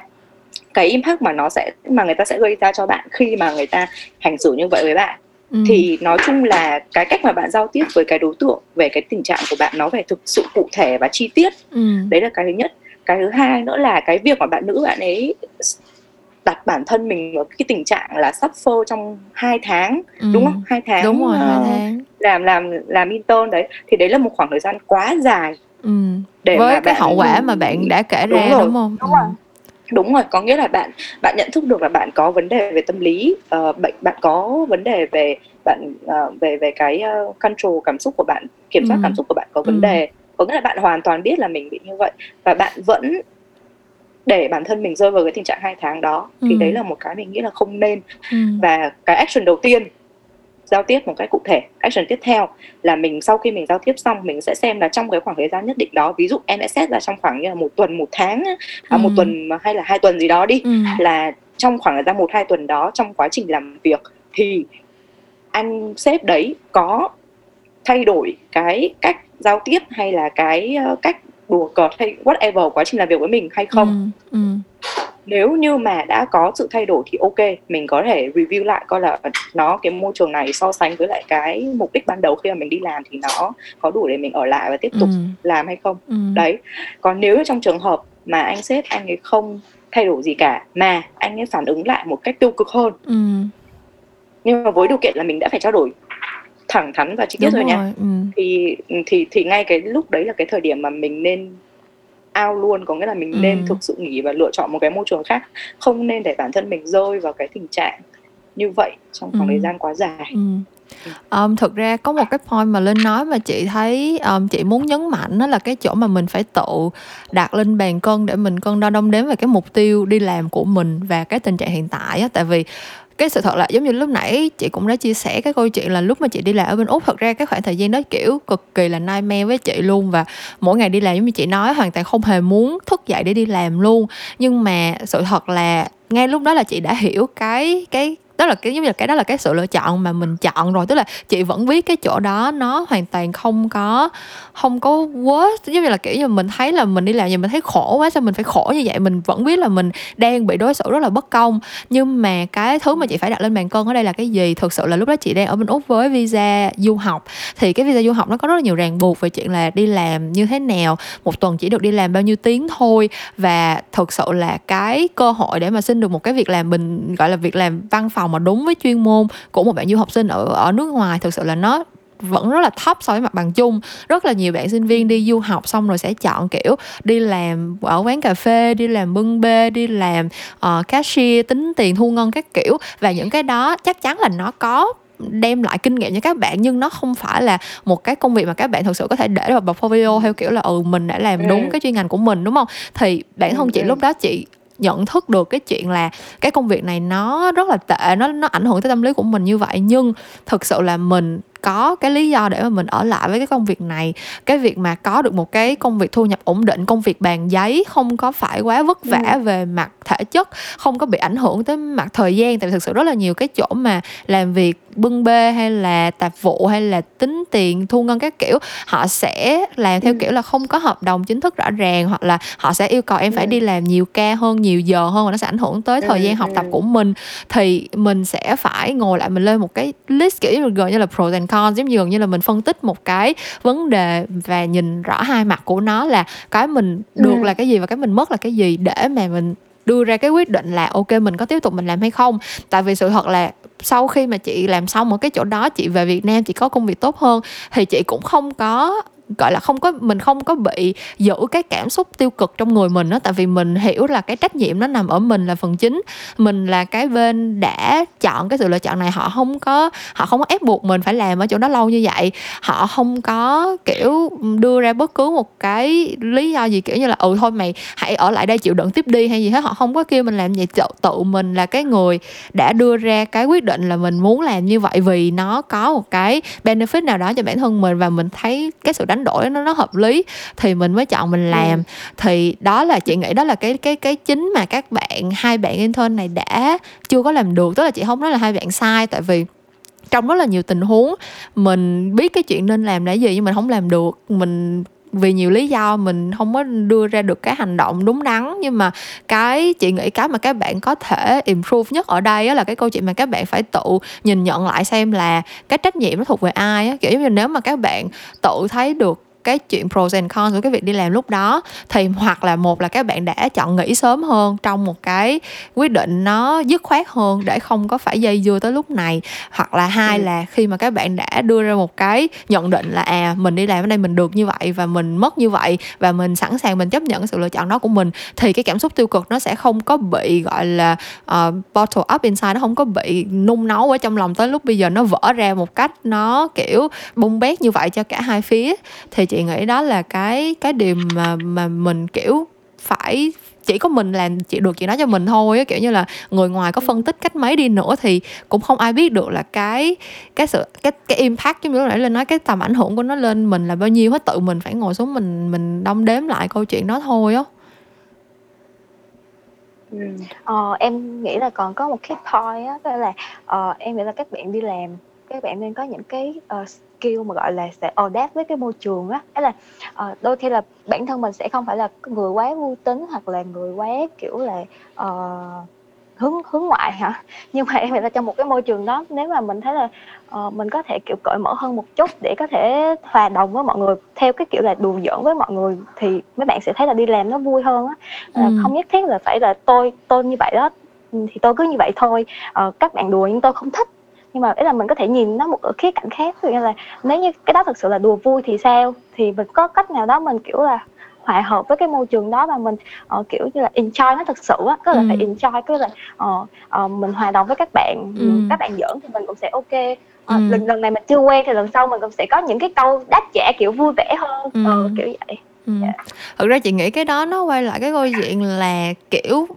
cái impact mà nó sẽ mà người ta sẽ gây ra cho bạn khi mà người ta hành xử như vậy với bạn Ừ. thì nói chung là cái cách mà bạn giao tiếp với cái đối tượng về cái tình trạng của bạn nó phải thực sự cụ thể và chi tiết ừ. đấy là cái thứ nhất cái thứ hai nữa là cái việc mà bạn nữ bạn ấy đặt bản thân mình ở cái tình trạng là suffer trong hai tháng ừ. đúng không hai tháng đúng rồi hai tháng làm làm làm intern đấy thì đấy là một khoảng thời gian quá dài ừ. để với cái bạn... hậu quả mà bạn đã kể đúng ra rồi. đúng không đúng ừ. rồi đúng rồi có nghĩa là bạn bạn nhận thức được là bạn có vấn đề về tâm lý uh, bệnh bạn có vấn đề về bạn uh, về về cái uh, control cảm xúc của bạn kiểm soát ừ. cảm xúc của bạn có vấn ừ. đề có nghĩa là bạn hoàn toàn biết là mình bị như vậy và bạn vẫn để bản thân mình rơi vào cái tình trạng hai tháng đó thì ừ. đấy là một cái mình nghĩ là không nên ừ. và cái action đầu tiên giao tiếp một cách cụ thể action tiếp theo là mình sau khi mình giao tiếp xong mình sẽ xem là trong cái khoảng thời gian nhất định đó ví dụ em sẽ xét ra trong khoảng như là một tuần một tháng à, ừ. một tuần hay là hai tuần gì đó đi ừ. là trong khoảng thời gian một hai tuần đó trong quá trình làm việc thì anh sếp đấy có thay đổi cái cách giao tiếp hay là cái uh, cách đùa cợt hay whatever quá trình làm việc với mình hay không ừ. Ừ nếu như mà đã có sự thay đổi thì ok mình có thể review lại coi là nó cái môi trường này so sánh với lại cái mục đích ban đầu khi mà mình đi làm thì nó có đủ để mình ở lại và tiếp tục ừ. làm hay không ừ. đấy còn nếu trong trường hợp mà anh sếp anh ấy không thay đổi gì cả mà anh ấy phản ứng lại một cách tiêu cực hơn ừ. nhưng mà với điều kiện là mình đã phải trao đổi thẳng thắn và chi tiết rồi, rồi nha ừ. thì thì thì ngay cái lúc đấy là cái thời điểm mà mình nên ao luôn có nghĩa là mình ừ. nên thực sự nghỉ và lựa chọn một cái môi trường khác không nên để bản thân mình rơi vào cái tình trạng như vậy trong khoảng ừ. thời gian quá dài ừ. Um, thực ra có một cái point mà linh nói mà chị thấy um, chị muốn nhấn mạnh đó là cái chỗ mà mình phải tự đặt lên bàn cân để mình cân đo đong đếm về cái mục tiêu đi làm của mình và cái tình trạng hiện tại á tại vì cái sự thật là giống như lúc nãy chị cũng đã chia sẻ cái câu chuyện là lúc mà chị đi làm ở bên úc, thật ra cái khoảng thời gian đó kiểu cực kỳ là nightmare với chị luôn và mỗi ngày đi làm giống như chị nói, hoàn toàn không hề muốn thức dậy để đi làm luôn. Nhưng mà sự thật là ngay lúc đó là chị đã hiểu cái cái đó là cái, giống như là cái đó là cái sự lựa chọn mà mình chọn rồi. Tức là chị vẫn biết cái chỗ đó nó hoàn toàn không có không có worth. Giống như là, kiểu như, mình thấy là mình đi làm gì mình thấy khổ quá, sao mình phải khổ như vậy? Mình vẫn biết là mình đang bị đối xử rất là bất công. Nhưng mà cái thứ mà chị phải đặt lên bàn cân ở đây là cái gì? Thực sự là lúc đó chị đang ở bên úc với visa du học. Thì cái visa du học nó có rất là nhiều ràng buộc về chuyện là đi làm như thế nào. Một tuần chỉ được đi làm bao nhiêu tiếng thôi. Và thực sự là cái cơ hội để mà xin được một cái việc làm mình, gọi là việc làm văn phòng mà đúng với chuyên môn của một bạn du học sinh ở ở nước ngoài thực sự là nó vẫn rất là thấp so với mặt bằng chung. Rất là nhiều bạn sinh viên đi du học xong rồi sẽ chọn kiểu đi làm ở quán cà phê đi làm bưng bê đi làm uh, cashier tính tiền thu ngân các kiểu. Và những cái đó chắc chắn là nó có đem lại kinh nghiệm cho các bạn nhưng nó không phải là một cái công việc mà các bạn thực sự có thể để vào portfolio theo kiểu là ừ mình đã làm đúng ừ. cái chuyên ngành của mình đúng không? Thì bản thân chị lúc đó chị nhận thức được cái chuyện là cái công việc này nó rất là tệ, nó nó ảnh hưởng tới tâm lý của mình như vậy. Nhưng thực sự là mình có cái lý do để mà mình ở lại với cái công việc này cái việc mà có được một cái công việc thu nhập ổn định công việc bàn giấy không có phải quá vất vả ừ. về mặt thể chất không có bị ảnh hưởng tới mặt thời gian tại vì thực sự rất là nhiều cái chỗ mà làm việc bưng bê hay là tạp vụ hay là tính tiền thu ngân các kiểu họ sẽ làm theo ừ. kiểu là không có hợp đồng chính thức rõ ràng hoặc là họ sẽ yêu cầu em phải ừ. đi làm nhiều ca hơn nhiều giờ hơn và nó sẽ ảnh hưởng tới thời gian học tập của mình thì mình sẽ phải ngồi lại mình lên một cái list kiểu như gần như là pros and cons giống gần như là mình phân tích một cái vấn đề và nhìn rõ hai mặt của nó là cái mình được ừ. là cái gì và cái mình mất là cái gì để mà mình đưa ra cái quyết định là ok mình có tiếp tục mình làm hay không tại vì sự thật là sau khi mà chị làm xong ở cái chỗ đó chị về Việt Nam chị có công việc tốt hơn thì chị cũng không có gọi là không có mình không có bị giữ cái cảm xúc tiêu cực trong người mình đó tại vì mình hiểu là cái trách nhiệm nó nằm ở mình là phần chính. Mình là cái bên đã chọn cái sự lựa chọn này họ không có họ không có ép buộc mình phải làm ở chỗ đó lâu như vậy. Họ không có kiểu đưa ra bất cứ một cái lý do gì kiểu như là ừ thôi mày hãy ở lại đây chịu đựng tiếp đi hay gì hết. Họ không có kêu mình làm vậy. Tự, tự mình là cái người đã đưa ra cái quyết định là mình muốn làm như vậy vì nó có một cái benefit nào đó cho bản thân mình và mình thấy cái sự đó đánh đổi nó nó hợp lý thì mình mới chọn mình làm. Ừ. thì đó là chị nghĩ đó là cái cái cái chính mà các bạn hai bạn intern này đã chưa có làm được. Tức là chị không nói là hai bạn sai tại vì trong rất là nhiều tình huống mình biết cái chuyện nên làm là gì nhưng mình không làm được. Mình vì nhiều lý do mình không có đưa ra được cái hành động đúng đắn, nhưng mà cái chị nghĩ cái mà các bạn có thể improve nhất ở đây là cái câu chuyện mà các bạn phải tự nhìn nhận lại xem là cái trách nhiệm nó thuộc về ai á. Kiểu như nếu mà các bạn tự thấy được cái chuyện pros and cons của cái việc đi làm lúc đó thì hoặc là một là các bạn đã chọn nghỉ sớm hơn trong một cái quyết định nó dứt khoát hơn để không có phải dây dưa tới lúc này hoặc là hai ừ. là khi mà các bạn đã đưa ra một cái nhận định là à mình đi làm ở đây mình được như vậy và mình mất như vậy và mình sẵn sàng mình chấp nhận sự lựa chọn đó của mình thì cái cảm xúc tiêu cực nó sẽ không có bị gọi là uh, bottle up inside nó không có bị nung nấu ở trong lòng tới lúc bây giờ nó vỡ ra một cách nó kiểu bung bét như vậy cho cả hai phía thì chị nghĩ đó là cái cái điều mà mà mình kiểu phải chỉ có mình làm chị được chuyện đó cho mình thôi á kiểu như là người ngoài có phân tích cách mấy đi nữa thì cũng không ai biết được là cái cái sự cái cái impact giống như lúc nãy lên nói cái tầm ảnh hưởng của nó lên mình là bao nhiêu hết tự mình phải ngồi xuống mình mình đong đếm lại câu chuyện đó thôi á Ừ. Ờ, em nghĩ là còn có một cái point á, đó là uh, em nghĩ là các bạn đi làm các bạn nên có những cái uh, skill mà gọi là sẽ adapt với cái môi trường á. Ấy là uh, đôi khi là bản thân mình sẽ không phải là người quá vui tính hoặc là người quá kiểu là uh, hướng hướng ngoại hả? (laughs) Nhưng mà em nghĩ là trong một cái môi trường đó nếu mà mình thấy là uh, mình có thể kiểu cởi mở hơn một chút để có thể hòa đồng với mọi người theo cái kiểu là đùa giỡn với mọi người thì mấy bạn sẽ thấy là đi làm nó vui hơn á. Ừ. không nhất thiết là phải là tôi tôi như vậy đó thì tôi cứ như vậy thôi. Uh, các bạn đùa nhưng tôi không thích nhưng mà ý là mình có thể nhìn nó một ở khía cạnh khác ví dụ như là nếu như cái đó thực sự là đùa vui thì sao thì mình có cách nào đó mình kiểu là hòa hợp với cái môi trường đó và mình uh, kiểu như là enjoy nó thực sự á tức là ừ. phải enjoy cứ là uh, uh, mình hòa đồng với các bạn ừ. các bạn giỡn thì mình cũng sẽ ok uh, ừ. lần lần này mình chưa quen thì lần sau mình cũng sẽ có những cái câu đáp trả kiểu vui vẻ hơn ừ. uh, kiểu vậy ừ. yeah. Dạ. thực ra chị nghĩ cái đó nó quay lại cái câu chuyện là kiểu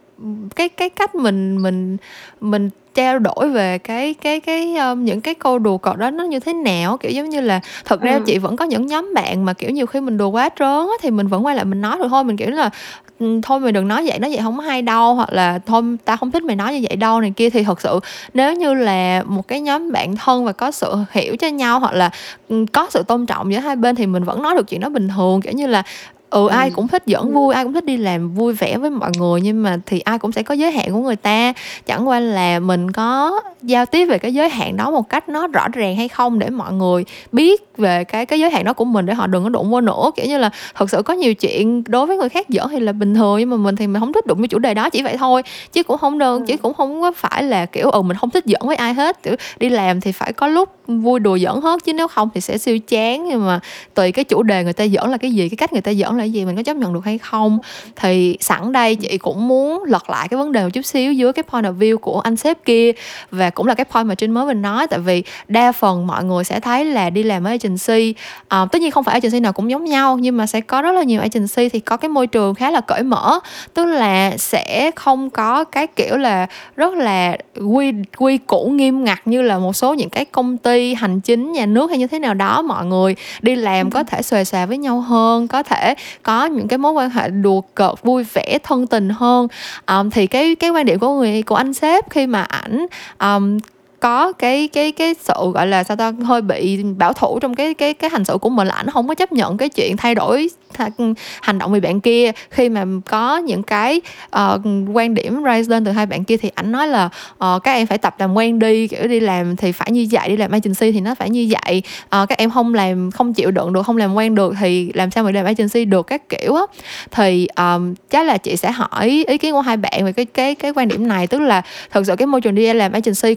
cái cái cách mình mình mình trao đổi về cái cái cái um, những cái câu đùa cợt đó nó như thế nào kiểu giống như là thật ra ừ. chị vẫn có những nhóm bạn mà kiểu nhiều khi mình đùa quá trớn á, thì mình vẫn quay lại mình nói rồi thôi mình kiểu là ừ, thôi mày đừng nói vậy nói vậy không hay đâu hoặc là thôi ta không thích mày nói như vậy đâu này kia thì thật sự nếu như là một cái nhóm bạn thân và có sự hiểu cho nhau hoặc là ừ, có sự tôn trọng giữa hai bên thì mình vẫn nói được chuyện đó bình thường kiểu như là ừ ai cũng thích dẫn vui ai cũng thích đi làm vui vẻ với mọi người nhưng mà thì ai cũng sẽ có giới hạn của người ta. Chẳng qua là mình có giao tiếp về cái giới hạn đó một cách nó rõ ràng hay không để mọi người biết về cái cái giới hạn đó của mình để họ đừng có đụng vô nữa. Kiểu như là thật sự có nhiều chuyện đối với người khác giỡn thì là bình thường nhưng mà mình thì mình không thích đụng với chủ đề đó chỉ vậy thôi. Chứ cũng không đơn chứ cũng không có phải là kiểu ừ mình không thích giỡn với ai hết. Kiểu đi làm thì phải có lúc vui đùa giỡn hết chứ nếu không thì sẽ siêu chán. Nhưng mà tùy cái chủ đề người ta giỡn là cái gì cái cách người ta giỡn là gì mình có chấp nhận được hay không. Thì sẵn đây chị cũng muốn lật lại cái vấn đề một chút xíu dưới cái point of view của anh sếp kia. Và cũng là cái point mà trên mới mình nói tại vì đa phần mọi người sẽ thấy là đi làm ở agency à, tất nhiên không phải agency nào cũng giống nhau nhưng mà sẽ có rất là nhiều agency thì có cái môi trường khá là cởi mở. Tức là sẽ không có cái kiểu là rất là quy quy củ nghiêm ngặt như là một số những cái công ty hành chính nhà nước hay như thế nào đó mọi người đi làm có thể xòe xòa với nhau hơn có thể có những cái mối quan hệ đùa cợt vui vẻ thân tình hơn. Um, thì cái cái quan điểm của người của anh sếp khi mà ảnh um, có cái cái cái sự gọi là sao ta hơi bị bảo thủ trong cái cái cái hành xử của mình là ảnh không có chấp nhận cái chuyện thay đổi ừ, hành động vì bạn kia. Khi mà có những cái uh, quan điểm rise lên từ hai bạn kia thì ảnh nói là uh, các em phải tập làm quen đi kiểu đi làm thì phải như vậy đi làm agency thì nó phải như vậy. Uh, các em không làm không chịu đựng được không làm quen được thì làm sao mà làm agency được? Các kiểu á. Thì um, chắc là chị sẽ hỏi ý kiến của hai bạn về cái cái cái quan điểm này. Tức là thật sự cái môi trường đi làm agency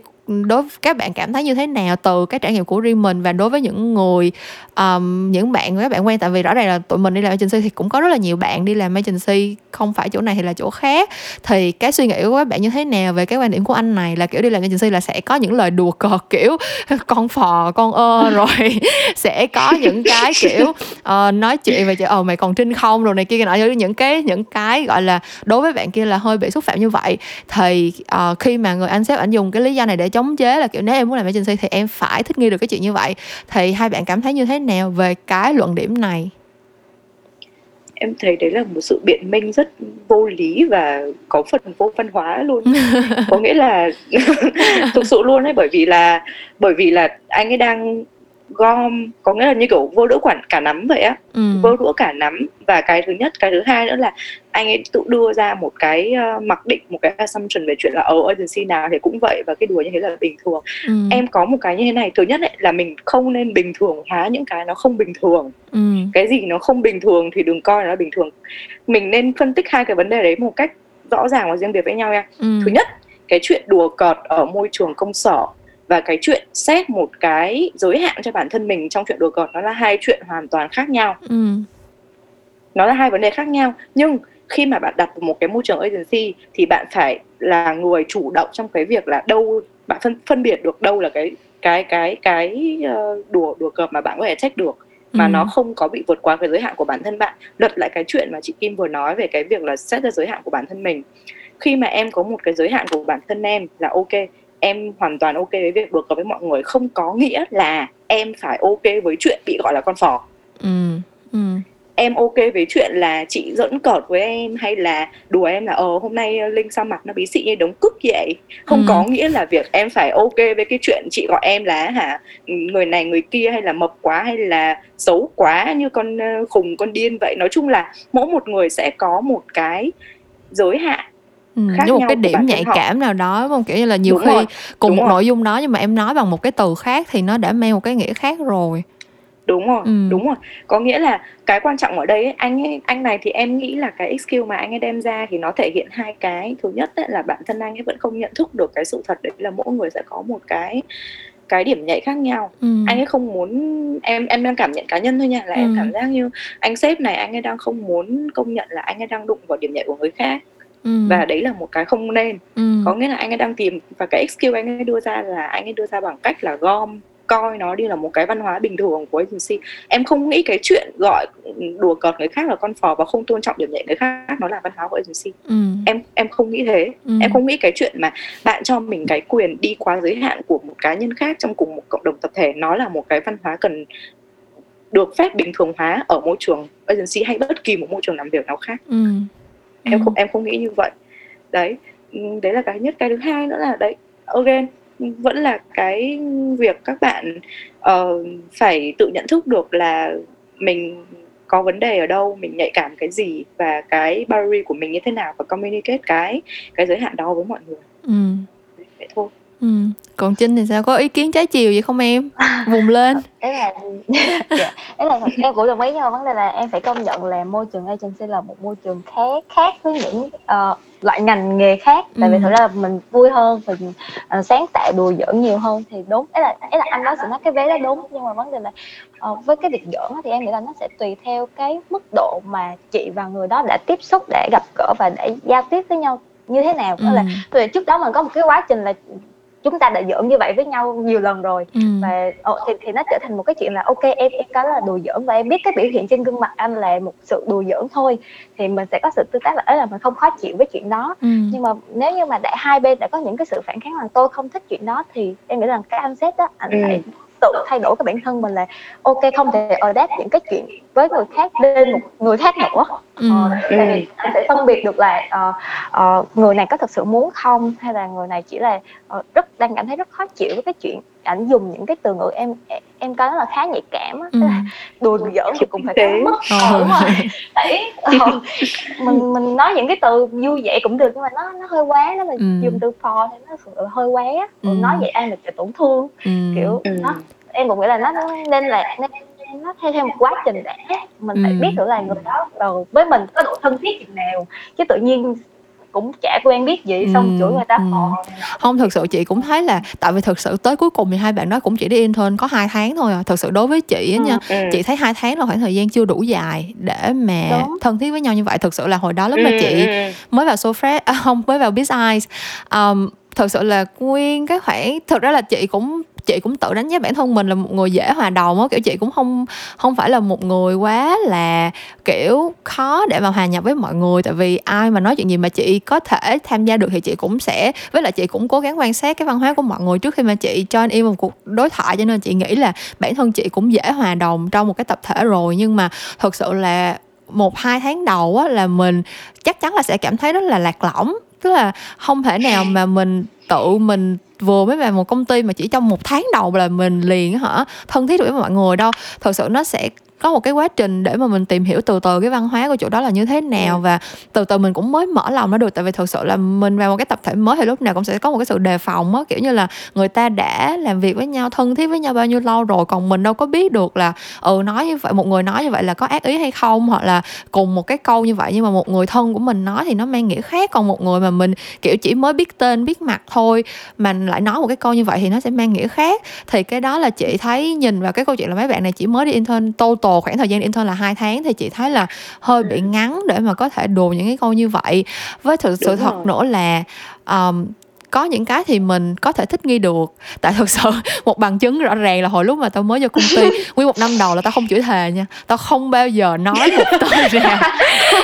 đối với các bạn cảm thấy như thế nào từ cái trải nghiệm của riêng mình và đối với những người um, những bạn các bạn quen? Tại vì rõ ràng là tụi mình đi làm agency thì cũng có rất là nhiều bạn đi làm agency không phải chỗ này thì là chỗ khác. Thì cái suy nghĩ của các bạn như thế nào về cái quan điểm của anh này là kiểu đi làm agency là sẽ có những lời đùa cợt (laughs) kiểu con phò con ơ (laughs) rồi sẽ có những cái kiểu uh, nói chuyện về chuyện ờ mày còn trinh không? rồi này kia nọ những cái những cái gọi là đối với bạn kia là hơi bị xúc phạm như vậy. Thì uh, khi mà người anh sếp ảnh dùng cái lý do này để cho chống chế là kiểu nếu em muốn làm agency thì em phải thích nghi được cái chuyện như vậy. Thì hai bạn cảm thấy như thế nào về cái luận điểm này? Em thấy đấy là một sự biện minh rất vô lý và có phần vô văn hóa luôn. (laughs) Có nghĩa là (laughs) thực sự luôn ấy bởi vì là bởi vì là anh ấy đang gom có nghĩa là như kiểu vô đũa quản cả nắm vậy á ừ. vô đũa cả nắm và cái thứ nhất cái thứ hai nữa là anh ấy tự đưa ra một cái uh, mặc định một cái assumption về chuyện là ở agency nào thì cũng vậy và cái đùa như thế là bình thường ừ. em có một cái như thế này thứ nhất ấy, là mình không nên bình thường hóa những cái nó không bình thường ừ. cái gì nó không bình thường thì đừng coi nó là bình thường mình nên phân tích hai cái vấn đề đấy một cách rõ ràng và riêng biệt với nhau nha ừ. thứ nhất cái chuyện đùa cợt ở môi trường công sở và cái chuyện xét một cái giới hạn cho bản thân mình trong chuyện đùa cợt nó là hai chuyện hoàn toàn khác nhau. Ừ. nó là hai vấn đề khác nhau. Nhưng khi mà bạn đặt một cái môi trường agency thì bạn phải là người chủ động trong cái việc là đâu bạn phân phân biệt được đâu là cái cái cái cái uh, đùa đùa cợt mà bạn có thể trách được. Mà ừ. nó không có bị vượt quá cái giới hạn của bản thân bạn. Lật lại cái chuyện mà chị Kim vừa nói về cái việc là xét ra giới hạn của bản thân mình. Khi mà em có một cái giới hạn của bản thân em là ok em hoàn toàn ok với việc được gặp với mọi người không có nghĩa là em phải ok với chuyện bị gọi là con phò ừ. Ừ. em ok với chuyện là chị dẫn cợt với em hay là đùa em là ờ hôm nay linh sao mặt nó bí xị như đống cức vậy không ừ. có nghĩa là việc em phải ok với cái chuyện chị gọi em là hả người này người kia hay là mập quá hay là xấu quá như con ờ, khùng con điên vậy nói chung là mỗi một người sẽ có một cái giới hạn Ừ, khác như một cái điểm nhạy cảm nào đó đúng không kiểu như là nhiều đúng khi rồi. cùng đúng một rồi. nội dung đó nhưng mà em nói bằng một cái từ khác thì nó đã mang một cái nghĩa khác rồi đúng rồi ừ. đúng rồi có nghĩa là cái quan trọng ở đây ấy, anh ấy, anh này thì em nghĩ là cái skill mà anh ấy đem ra thì nó thể hiện hai cái thứ nhất ấy, là bản thân anh ấy vẫn không nhận thức được cái sự thật đấy là mỗi người sẽ có một cái cái điểm nhạy khác nhau ừ. anh ấy không muốn em em đang cảm nhận cá nhân thôi nha là ừ. em cảm giác như anh sếp này anh ấy đang không muốn công nhận là anh ấy đang đụng vào điểm nhạy của người khác ừ. và đấy là một cái không nên ừ. có nghĩa là anh ấy đang tìm và cái skill anh ấy đưa ra là anh ấy đưa ra bằng cách là gom coi nó đi là một cái văn hóa bình thường của agency em không nghĩ cái chuyện gọi đùa cợt người khác là con phò và không tôn trọng điểm nhẹ người khác nó là văn hóa của agency ừ. em em không nghĩ thế ừ. em không nghĩ cái chuyện mà bạn cho mình cái quyền đi quá giới hạn của một cá nhân khác trong cùng một cộng đồng tập thể nó là một cái văn hóa cần được phép bình thường hóa ở môi trường agency hay bất kỳ một môi trường làm việc nào khác ừ. Em ừ. không em không nghĩ như vậy đấy ừ, đấy là cái nhất cái thứ hai nữa là đấy again vẫn là cái việc các bạn uh, phải tự nhận thức được là mình có vấn đề ở đâu mình nhạy cảm cái gì và cái boundary của mình như thế nào và communicate cái cái giới hạn đó với mọi người ừ. vậy thôi ừ. còn trinh thì sao có ý kiến trái chiều gì không em vùng lên (laughs) đấy là (laughs) dạ. đấy là em cũng đồng ý nhưng mà vấn đề là em phải công nhận là môi trường agency là một môi trường khác khác với những uh, loại ngành nghề khác tại ừ. vì thực ra là mình vui hơn mình uh, sáng tạo đùa giỡn nhiều hơn thì đúng ấy là ấy là anh nói sự nói cái vé đó đúng nhưng mà vấn đề là uh, với cái việc giỡn thì em nghĩ là nó sẽ tùy theo cái mức độ mà chị và người đó đã tiếp xúc để gặp gỡ và để giao tiếp với nhau như thế nào ừ. là vì trước đó mình có một cái quá trình là chúng ta đã giỡn như vậy với nhau nhiều lần rồi ừ. và thì, thì nó trở thành một cái chuyện là ok em em có là đùa giỡn và em biết cái biểu hiện trên gương mặt anh là một sự đùa giỡn thôi thì mình sẽ có sự tương tác là ấy là mình không khó chịu với chuyện đó ừ. nhưng mà nếu như mà để hai bên đã có những cái sự phản kháng là tôi không thích chuyện đó thì em nghĩ rằng cái anh xét đó anh ừ. phải tự thay đổi cái bản thân mình là ok không thể adapt những cái chuyện với người khác lên một người khác nữa ừ. ờ, tại vì anh sẽ phân biệt được là uh, uh, người này có thực sự muốn không hay là người này chỉ là uh, rất đang cảm thấy rất khó chịu với cái chuyện ảnh dùng những cái từ ngữ em em coi nó là khá nhạy cảm á ừ. đùa giỡn thì cũng phải có mất ờ. đúng rồi tại uh, mình mình nói những cái từ vui vẻ cũng được nhưng mà nó nó hơi quá nó là ừ. dùng từ phò thì nó hơi quá ừ. nói vậy ai mà sẽ tổn thương ừ. kiểu ừ. nó em cũng nghĩ là nó nên là nên nó theo theo một quá trình để mình phải ừ. biết được là người đó vào với mình có độ thân thiết chừng nào chứ tự nhiên cũng chả quen biết gì xong ừ, chửi người ta ừ. phò không thực sự chị cũng thấy là tại vì thực sự tới cuối cùng thì hai bạn đó cũng chỉ đi intern có hai tháng thôi à thực sự đối với chị á ừ, nha ừ. chị thấy hai tháng là khoảng thời gian chưa đủ dài để mà Đúng. thân thiết với nhau như vậy thực sự là hồi đó lúc mà ừ, chị ừ. mới vào Sofresh à, không mới vào Biz Eyes um, thực sự là nguyên cái khoảng, thật ra là chị cũng chị cũng tự đánh giá bản thân mình là một người dễ hòa đồng á. Kiểu, chị cũng không không phải là một người quá là, kiểu, khó để mà hòa nhập với mọi người. Tại vì ai mà nói chuyện gì mà chị có thể tham gia được thì chị cũng sẽ, với lại chị cũng cố gắng quan sát cái văn hóa của mọi người trước khi mà chị join in một cuộc đối thoại. Cho nên chị nghĩ là bản thân chị cũng dễ hòa đồng trong một cái tập thể rồi. Nhưng mà thực sự là một, hai tháng đầu á là mình chắc chắn là sẽ cảm thấy rất là lạc lõng tức là không thể nào (laughs) mà mình tự mình vừa mới vào một công ty mà chỉ trong một tháng đầu là mình liền hả thân thiết được với mọi người đâu. Thật sự nó sẽ có một cái quá trình để mà mình tìm hiểu từ từ cái văn hóa của chỗ đó là như thế nào ừ. và từ từ mình cũng mới mở lòng nó được. Tại vì thực sự là mình vào một cái tập thể mới thì lúc nào cũng sẽ có một cái sự đề phòng á kiểu như là người ta đã làm việc với nhau thân thiết với nhau bao nhiêu lâu rồi còn mình đâu có biết được là ừ nói như vậy một người nói như vậy là có ác ý hay không hoặc là cùng một cái câu như vậy nhưng mà một người thân của mình nói thì nó mang nghĩa khác. Còn một người mà mình kiểu chỉ mới biết tên biết mặt thôi mà lại nói một cái câu như vậy thì nó sẽ mang nghĩa khác. Thì cái đó là chị thấy nhìn vào cái câu chuyện là mấy bạn này chỉ mới đi intern total khoảng thời gian intern là hai tháng thì chị thấy là hơi bị ừ. ngắn để mà có thể đùa những cái câu như vậy với thực sự thật nữa là um, có những cái thì mình có thể thích nghi được. Tại thực sự (laughs) một bằng chứng rõ ràng là hồi lúc mà tao mới vô công ty (laughs) nguyên một năm đầu là tao không chửi thề nha. Tao không bao giờ nói một (laughs) từ nào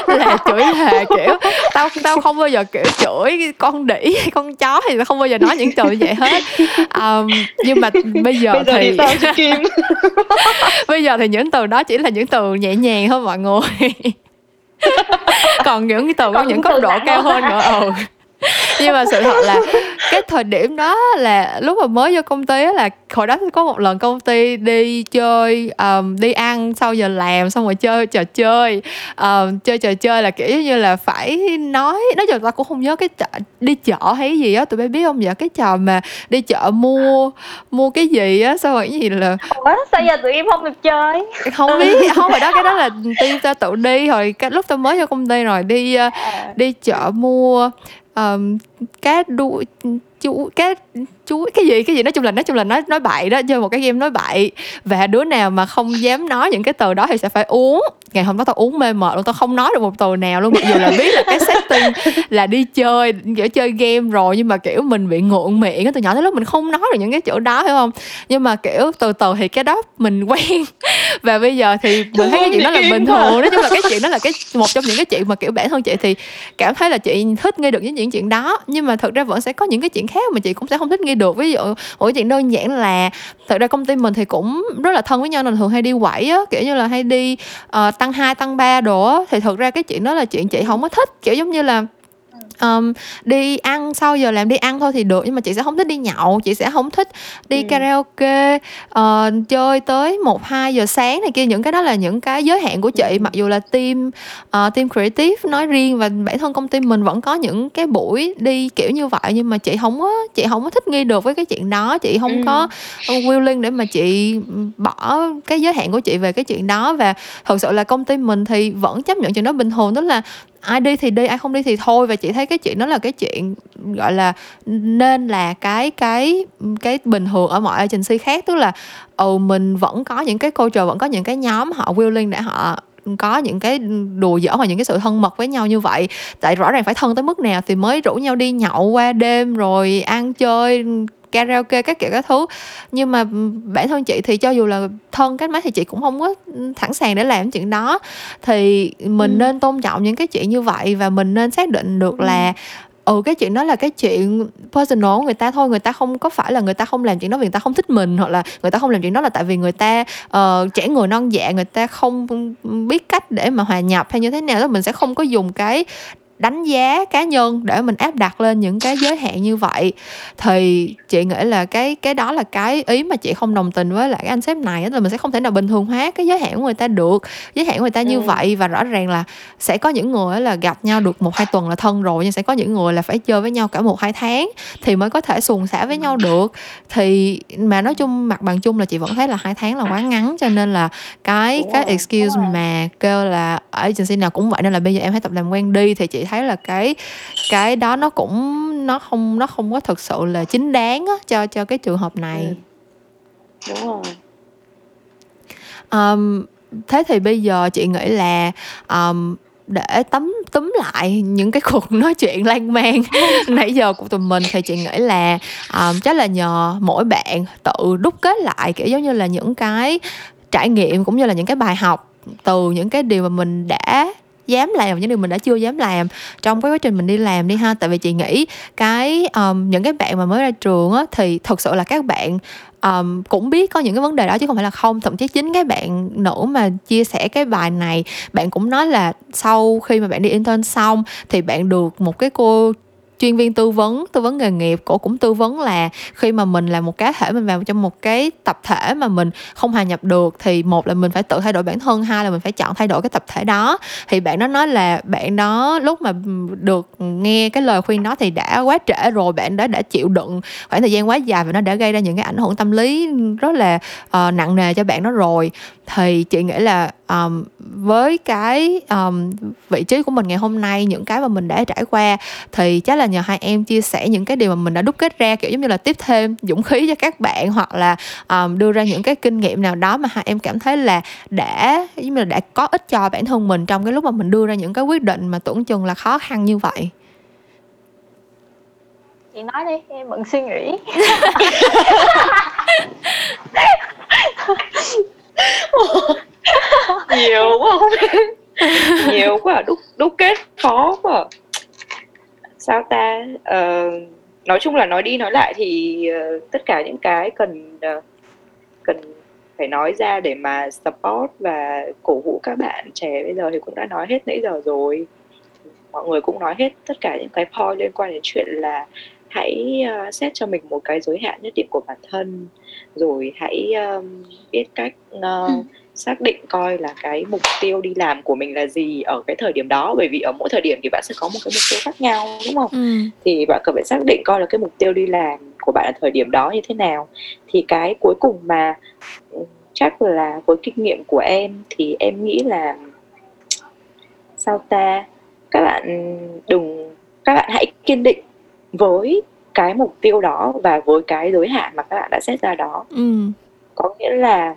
là chửi thề kiểu tao tao không bao giờ kiểu chửi con đĩ hay con chó thì tao không bao giờ nói những từ vậy hết. Um, nhưng mà bây giờ, bây giờ thì, thì bây giờ thì những từ đó chỉ là những từ nhẹ nhàng thôi mọi người. Còn những từ có những cấp độ cao hơn nữa ừ (laughs) nhưng mà sự thật là cái thời điểm đó là lúc mà mới vô công ty á là hồi đó có một lần công ty đi chơi um, đi ăn sau giờ làm xong rồi chơi trò chơi. Um, chơi trò chơi là kiểu như là phải nói nói chung ta cũng không nhớ cái trò, đi chợ hay gì á tụi bay biết không vậy cái trò mà đi chợ mua mua cái gì á sao rồi cái gì là Ủa, sao giờ tụi em không được chơi? Không biết (laughs) không phải đó cái đó là team ta tự đi rồi cái lúc tao mới vô công ty rồi đi uh, đi chợ mua um, các đu chủ các chú cái gì cái gì? Nói chung là nói chung là nói nói bậy đó chơi một cái game nói bậy. Và đứa nào mà không dám nói những cái từ đó thì sẽ phải uống. Ngày hôm đó tao uống mê mệt luôn tao không nói được một từ nào luôn. Mặc dù là biết là cái setting là đi chơi kiểu chơi game rồi nhưng mà kiểu mình bị ngượng miệng từ nhỏ tới lúc mình không nói được những cái chỗ đó hiểu không? Nhưng mà kiểu từ từ thì cái đó mình (laughs) quen. Và bây giờ thì mình thấy cái chuyện đó là bình thường. Nói chung là cái chuyện đó là cái một trong những cái chuyện mà kiểu bản thân chị thì cảm thấy là chị thích nghe được những chuyện đó. Nhưng mà thực ra vẫn sẽ có những cái chuyện khác mà chị cũng sẽ không thích nghe được. Ví dụ ủa chuyện đơn giản là thực ra công ty mình thì cũng rất là thân với nhau nên thường hay đi quẩy á kiểu như là hay đi uh, tăng hai tăng ba đồ á. Thì thực ra cái chuyện đó là chuyện chị không có thích kiểu giống như là um, đi ăn sau giờ làm đi ăn thôi thì được nhưng mà chị sẽ không thích đi nhậu chị sẽ không thích đi ừ. karaoke uh, chơi tới một hai giờ sáng này kia những cái đó là những cái giới hạn của chị ừ. mặc dù là team uh, team creative nói riêng và bản thân công ty mình vẫn có những cái buổi đi kiểu như vậy nhưng mà chị không có chị không có thích nghi được với cái chuyện đó chị không ừ. có willing để mà chị bỏ cái giới hạn của chị về cái chuyện đó và thật sự là công ty mình thì vẫn chấp nhận chuyện đó bình thường tức là ai đi thì đi, ai không đi thì thôi. Và chị thấy cái chuyện đó là cái chuyện, gọi là, nên là cái cái cái bình thường ở mọi agency khác. Tức là ừ mình vẫn có những cái culture, vẫn có những cái nhóm họ willing để họ có những cái đùa giỡn hoặc những cái sự thân mật với nhau như vậy. Tại rõ ràng phải thân tới mức nào thì mới rủ nhau đi nhậu qua đêm rồi ăn chơi karaoke các kiểu các thứ nhưng mà bản thân chị thì cho dù là thân cách mấy thì chị cũng không có sẵn sàng để làm chuyện đó thì mình ừ. nên tôn trọng những cái chuyện như vậy và mình nên xác định được ừ. là ừ cái chuyện đó là cái chuyện personal của người ta thôi người ta không có phải là người ta không làm chuyện đó vì người ta không thích mình hoặc là người ta không làm chuyện đó là tại vì người ta uh, trẻ người non dạ người ta không biết cách để mà hòa nhập hay như thế nào đó mình sẽ không có dùng cái đánh giá cá nhân để mình áp đặt lên những cái giới hạn như vậy. Thì chị nghĩ là cái cái đó là cái ý mà chị không đồng tình với lại cái anh sếp này là mình sẽ không thể nào bình thường hóa cái giới hạn của người ta được. Giới hạn của người ta như ừ. vậy và rõ ràng là sẽ có những người là gặp nhau được một hai tuần là thân rồi nhưng sẽ có những người là phải chơi với nhau cả một hai tháng thì mới có thể xuồng xả với nhau được. Thì mà nói chung mặt bằng chung là chị vẫn thấy là hai tháng là quá ngắn cho nên là cái cái excuse mà kêu là ở agency nào cũng vậy nên là bây giờ em hãy tập làm quen đi thì chị thấy là cái cái đó nó cũng nó không nó không có thực sự là chính đáng á, cho cho cái trường hợp này ừ. đúng rồi um, thế thì bây giờ chị nghĩ là um, để tấm túm lại những cái (laughs) cuộc nói chuyện lan man (laughs) nãy giờ của tụi mình thì chị nghĩ là um, chắc là nhờ mỗi bạn tự đúc kết lại kiểu giống như là những cái trải nghiệm cũng như là những cái bài học từ những cái điều mà mình đã dám làm những điều mình đã chưa dám làm trong cái quá trình mình đi làm đi ha. Tại vì chị nghĩ cái um, những cái bạn mà mới ra trường á thì thật sự là các bạn um, cũng biết có những cái vấn đề đó chứ không phải là không. Thậm chí chính cái bạn nữ mà chia sẻ cái bài này bạn cũng nói là sau khi mà bạn đi intern xong thì bạn được một cái cô chuyên viên tư vấn tư vấn nghề nghiệp cổ cũng tư vấn là khi mà mình là một cá thể mình vào trong một cái tập thể mà mình không hòa nhập được thì một là mình phải tự thay đổi bản thân hai là mình phải chọn thay đổi cái tập thể đó. Thì bạn đó nói là bạn đó lúc mà được nghe cái lời khuyên đó thì đã quá trễ rồi bạn đó đã chịu đựng khoảng thời gian quá dài và nó đã gây ra những cái ảnh hưởng tâm lý rất là uh, nặng nề cho bạn đó rồi. Thì chị nghĩ là um, với cái um, vị trí của mình ngày hôm nay những cái mà mình đã trải qua thì chắc là nhờ hai em chia sẻ những cái điều mà mình đã đúc kết ra kiểu giống như là tiếp thêm dũng khí cho các bạn hoặc là um, đưa ra những cái kinh nghiệm nào đó mà hai em cảm thấy là đã giống như là đã có ích cho bản thân mình trong cái lúc mà mình đưa ra những cái quyết định mà tưởng chừng là khó khăn như vậy. Chị nói đi em bận suy nghĩ. (laughs) Nhiều quá. Không nhiều quá. Đúc đúc kết khó quá sao ta? Uh, nói chung là nói đi nói lại thì uh, tất cả những cái cần uh, cần phải nói ra để mà support và cổ vũ các bạn trẻ bây giờ thì cũng đã nói hết nãy giờ rồi. Mọi người cũng nói hết tất cả những cái point liên quan đến chuyện là hãy uh, xét cho mình một cái giới hạn nhất định của bản thân rồi hãy um, biết cách uh, ừ xác định coi là cái mục tiêu đi làm của mình là gì ở cái thời điểm đó. Bởi vì ở mỗi thời điểm thì bạn sẽ có một cái mục tiêu khác nhau đúng không? Ừ. thì bạn cần phải xác định coi là cái mục tiêu đi làm của bạn ở thời điểm đó như thế nào. Thì cái cuối cùng mà ừ, chắc là với kinh nghiệm của em thì em nghĩ là sao ta? Các bạn đừng các bạn hãy kiên định với cái mục tiêu đó và với cái giới hạn mà các bạn đã xét ra đó. Ừ. có nghĩa là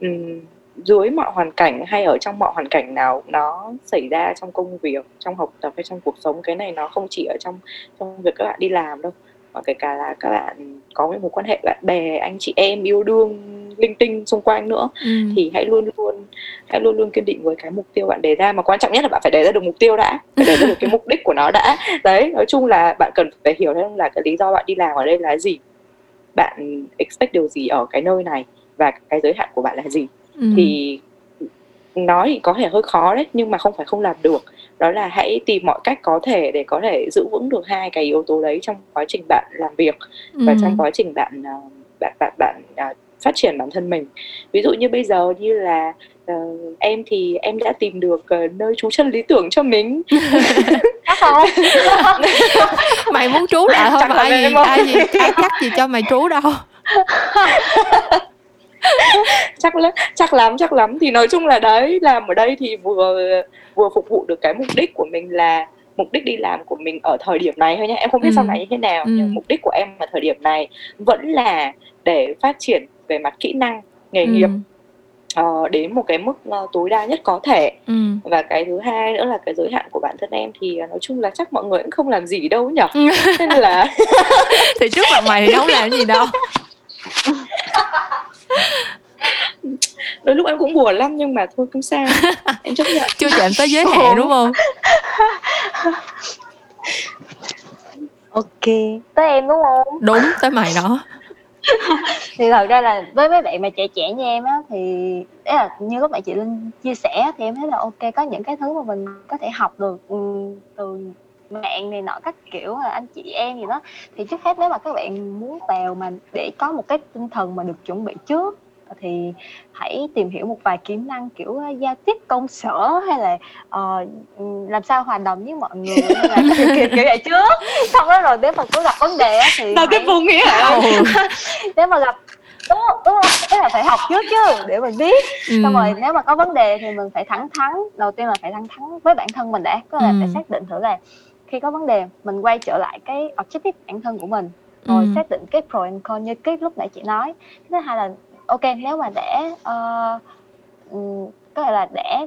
um, dưới mọi hoàn cảnh hay ở trong mọi hoàn cảnh nào nó xảy ra trong công việc trong học tập hay trong cuộc sống cái này nó không chỉ ở trong trong việc các bạn đi làm đâu mà kể cả là các bạn có những mối quan hệ bạn bè anh chị em yêu đương linh tinh xung quanh nữa ừ. thì hãy luôn luôn hãy luôn luôn kiên định với cái mục tiêu bạn đề ra mà quan trọng nhất là bạn phải đề ra được mục tiêu đã phải đề ra được cái mục đích của nó đã đấy nói chung là bạn cần phải hiểu thêm là cái lý do bạn đi làm ở đây là gì bạn expect điều gì ở cái nơi này và cái giới hạn của bạn là gì ừ. thì nói thì có thể hơi khó đấy nhưng mà không phải không làm được. Đó là hãy tìm mọi cách có thể để có thể giữ vững được hai cái yếu tố đấy trong quá trình bạn làm việc ừ. và trong quá trình bạn ờ, bạn bạn bạn uh, phát triển bản thân mình. Ví dụ như bây giờ như là uh, em thì em đã tìm được uh, nơi trú chân lý tưởng cho mình. (laughs) Không (laughs) mày muốn trú lại thôi mà ai gì ai (laughs) gì ai chắc gì cho mày trú đâu chắc lắm chắc lắm chắc lắm thì nói chung là đấy làm ở đây thì vừa vừa phục vụ được cái mục đích của mình là mục đích đi làm của mình ở thời điểm này thôi nhé em không biết ừ. sau này như thế nào ừ. nhưng mục đích của em ở thời điểm này vẫn là để phát triển về mặt kỹ năng nghề ừ. nghiệp uh, đến một cái mức uh, tối đa nhất có thể ừ. và cái thứ hai nữa là cái giới hạn của bản thân em thì uh, nói chung là chắc mọi người cũng không làm gì đâu nhở (laughs) nên là thì trước mặt mày thì không làm gì đâu (laughs) đôi lúc em cũng buồn lắm nhưng mà thôi không sao. (laughs) Em chấp nhận. Chưa chạm tới giới hạn đúng không? (laughs) Ok. Tới em đúng không? Đúng tới mày đó. (laughs) Thì thật ra là với mấy bạn mà trẻ trẻ như em á thì đấy là như lúc nãy chị linh chia sẻ thì em thấy là ok có những cái thứ mà mình có thể học được ừ, từ mạng này nọ các kiểu là anh chị em gì đó. Thì trước hết nếu mà các bạn muốn vào mà để có một cái tinh thần mà được chuẩn bị trước thì hãy tìm hiểu một vài kỹ năng kiểu uh, giao tiếp công sở hay là uh, làm sao hòa đồng với mọi người hay là kiểu, kiểu, kiểu vậy trước xong đó rồi nếu mà có gặp vấn đề thì đâu cái vô nghĩa hả? (laughs) Nếu mà gặp đúng không? Đúng không? Là phải học trước chứ để mình biết. Ừ. xong rồi nếu mà có vấn đề thì mình phải thẳng thắn đầu tiên là phải thẳng thắn với bản thân mình đã có là ừ. phải xác định thử là khi có vấn đề mình quay trở lại cái objective bản thân của mình rồi ừ. xác định cái pro and con như cái lúc nãy chị nói. Thứ hai là ok nếu mà để uh, có thể là để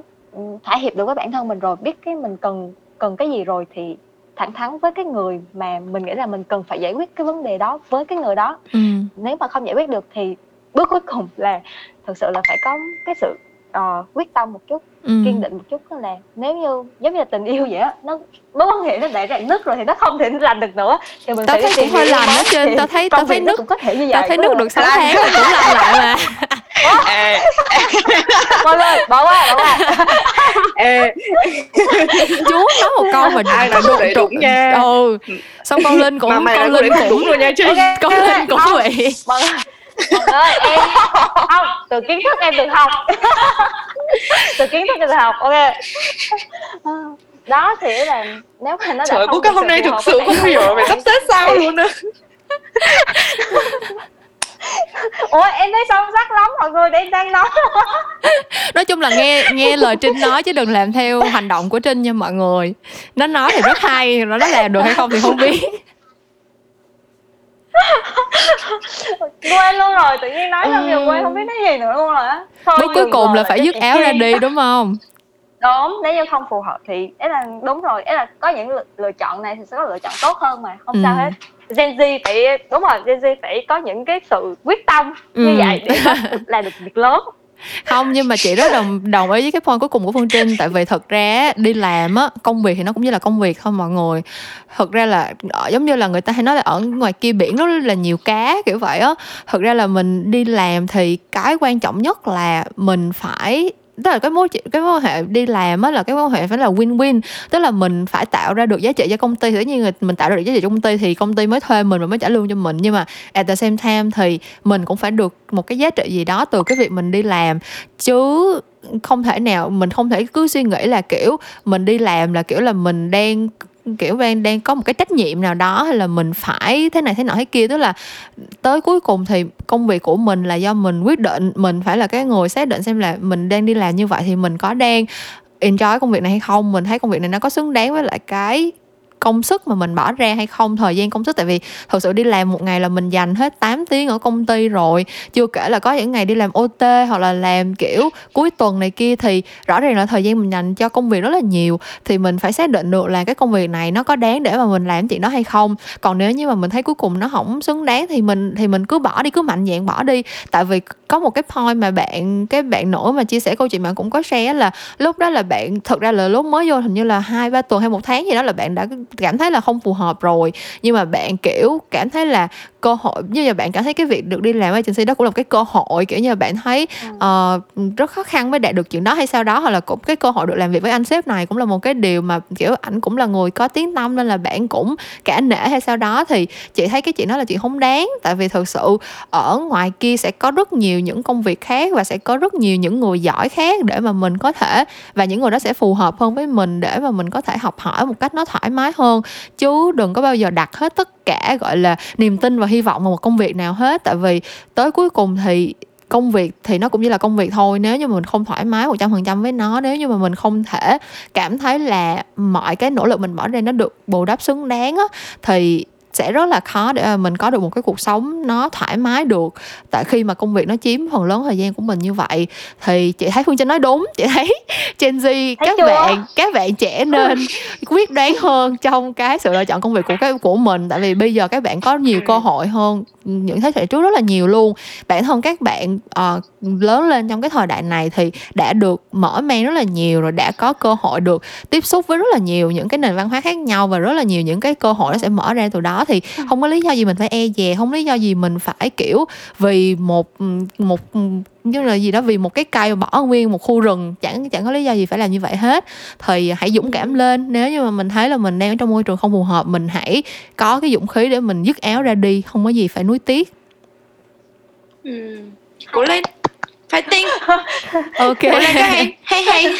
thỏa hiệp được với bản thân mình rồi biết cái mình cần cần cái gì rồi thì thẳng thắn với cái người mà mình nghĩ là mình cần phải giải quyết cái vấn đề đó với cái người đó ừ. nếu mà không giải quyết được thì bước cuối cùng là thực sự là phải có cái sự uh, quyết tâm một chút ừ. kiên định một chút đó là nếu như giống như là tình yêu vậy á nó mối quan hệ nó đã rạn nứt rồi thì nó không thể lành được nữa. Thì mình tao thấy cũng hơi lành đó trên tao thấy tao thấy nước cũng có thể như vậy tao thấy nước được sáu tháng là cũng lành lại mà. Mọi người bỏ qua bỏ qua. Chú nói một câu mà ai nói đúng, đúng nha. Ừ xong con linh cũng mà con linh cũng đúng rồi nha chứ. Con linh cũng vậy ơi em không từ kiến thức em được học. Từ kiến thức em được học ok. Đó thì là nếu mà nó đã trời bố cái hôm nay thực sự không hiểu mày sắp xếp sao luôn á. Ủa em thấy sâu sắc lắm mọi người để em đang nói. Nói chung là nghe nghe lời trinh nói chứ đừng làm theo hành động của trinh nha mọi người. Nó nói thì rất hay nó làm được hay không thì không biết (laughs) quên luôn rồi tự nhiên nói xong giờ quên không biết nói gì nữa luôn rồi á. Bước cuối cùng là phải dứt áo ra đi đúng không? Đúng nếu như không phù hợp thì ấy là đúng rồi ấy là có những lựa, lựa chọn này thì sẽ có lựa chọn tốt hơn mà không ừ. sao hết. Gen Z phải đúng rồi Gen Z phải có những cái sự quyết tâm ừ. như vậy để làm được việc lớn không, nhưng mà chị rất đồng đồng ý với cái point cuối cùng của phương trinh. Tại vì thật ra đi làm á, công việc thì nó cũng như là công việc thôi mọi người. Thật ra là ờ, giống như là người ta hay nói là ở ngoài kia biển rất là nhiều cá, kiểu vậy á. Thật ra là mình đi làm thì cái quan trọng nhất là mình phải tức là cái mối cái mối hệ đi làm á là cái mối hệ phải là win win tức là mình phải tạo ra được giá trị cho công ty. Thì tất nhiên mình tạo ra được giá trị cho công ty thì công ty mới thuê mình và mới trả lương cho mình. Nhưng mà at the same time thì mình cũng phải được một cái giá trị gì đó từ cái việc mình đi làm. Chứ không thể nào, mình không thể cứ suy nghĩ là, kiểu, mình đi làm là, kiểu là, mình đang kiểu đang đang có một cái trách nhiệm nào đó hay là mình phải thế này thế nọ thế kia, tức là tới cuối cùng thì công việc của mình là do mình quyết định, mình phải là cái người xác định xem là mình đang đi làm như vậy thì mình có đang enjoy công việc này hay không, mình thấy công việc này nó có xứng đáng với lại cái công sức mà mình bỏ ra hay không, thời gian công sức. Tại vì thật sự đi làm một ngày là mình dành hết 8 tiếng ở công ty rồi. Chưa kể là có những ngày đi làm OT hoặc là làm kiểu cuối tuần này kia thì rõ ràng là thời gian mình dành cho công việc rất là nhiều. Thì mình phải xác định được là cái công việc này nó có đáng để mà mình làm chuyện đó hay không. Còn nếu như mà mình thấy cuối cùng nó không xứng đáng thì mình thì mình cứ bỏ đi, cứ mạnh dạn bỏ đi. Tại vì có một cái point mà bạn, cái bạn nổi mà chia sẻ câu chuyện bạn cũng có share là lúc đó là bạn thật ra là lúc mới vô hình như là hai ba tuần hay một tháng gì đó là bạn đã cảm thấy là không phù hợp rồi. Nhưng mà bạn kiểu cảm thấy là cơ hội như là bạn cảm thấy cái việc được đi làm agency đó cũng là một cái cơ hội kiểu như là bạn thấy uh, rất khó khăn mới đạt được chuyện đó hay sao đó hoặc là cũng cái cơ hội được làm việc với anh sếp này cũng là một cái điều mà kiểu ảnh cũng là người có tiếng tâm nên là bạn cũng cả nể hay sao đó thì chị thấy cái chuyện đó là chuyện không đáng. Tại vì thực sự ở ngoài kia sẽ có rất nhiều những công việc khác và sẽ có rất nhiều những người giỏi khác để mà mình có thể và những người đó sẽ phù hợp hơn với mình để mà mình có thể học hỏi một cách nó thoải mái hơn. Chứ đừng có bao giờ đặt hết tất cả, gọi là, niềm tin và hy vọng vào một công việc nào hết. Tại vì tới cuối cùng thì công việc thì nó cũng như là công việc thôi. Nếu như mình không thoải mái một trăm phần trăm với nó, nếu như mà mình không thể cảm thấy là mọi cái nỗ lực mình bỏ ra nó được bù đắp xứng đáng á, thì sẽ rất là khó để mình có được một cái cuộc sống nó thoải mái được. Tại khi mà công việc nó chiếm phần lớn thời gian của mình như vậy thì chị thấy phương trinh nói đúng. Chị thấy (laughs) Gen Z các chưa? bạn các bạn trẻ (laughs) nên quyết đoán hơn trong cái sự lựa chọn công việc của cái của mình. Tại vì bây giờ các bạn có nhiều cơ hội hơn những thế hệ trước rất là nhiều luôn. Bản thân các bạn uh, lớn lên trong cái thời đại này thì đã được mở mang rất là nhiều rồi đã có cơ hội được tiếp xúc với rất là nhiều những cái nền văn hóa khác nhau và rất là nhiều những cái cơ hội nó sẽ mở ra từ đó thì ừ. không có lý do gì mình phải e dè không lý do gì mình phải kiểu vì một một như là gì đó vì một cái cây mà bỏ nguyên một khu rừng chẳng chẳng có lý do gì phải làm như vậy hết thì hãy dũng cảm lên nếu như mà mình thấy là mình đang ở trong môi trường không phù hợp mình hãy có cái dũng khí để mình dứt áo ra đi không có gì phải nuối tiếc ừ. cố lên fighting (laughs) ok. Hay (laughs) hay hay.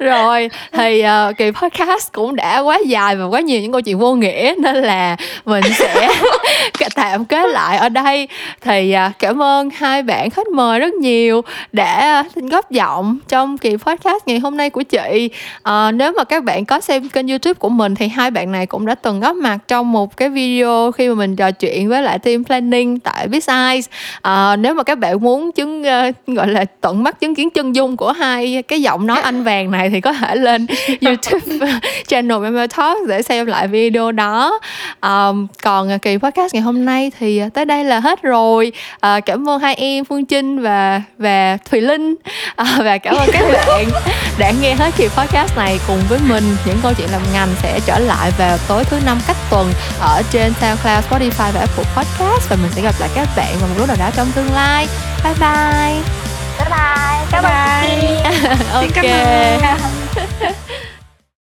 Rồi thì uh, kỳ podcast cũng đã quá dài và quá nhiều những câu chuyện vô nghĩa nên là mình sẽ (laughs) tạm kết lại ở đây. Thì uh, cảm ơn hai bạn khách mời rất nhiều đã góp giọng trong kỳ podcast ngày hôm nay của chị. Uh, nếu mà các bạn có xem kênh youtube của mình thì hai bạn này cũng đã từng góp mặt trong một cái video khi mà mình trò chuyện với lại team planning tại Big Eyes. Uh, nếu mà các bạn muốn chứng chứng uh, gọi là tận mắt chứng kiến chân dung của hai cái giọng nói anh vàng này thì có thể lên (laughs) YouTube channel Memo Talk để xem lại video đó. Um, còn kỳ podcast ngày hôm nay thì tới đây là hết rồi. Uh, cảm ơn hai em Phương Trinh và và Thùy Linh. Uh, và cảm ơn các (laughs) bạn đã nghe hết kỳ podcast này cùng với mình. Những câu chuyện làm ngành sẽ trở lại vào tối thứ năm cách tuần ở trên SoundCloud, Spotify và Apple Podcast. Và mình sẽ gặp lại các bạn vào một lúc nào đó trong tương lai. Bye bye bye. Bye bye, bye. bye. (laughs) ok. (laughs)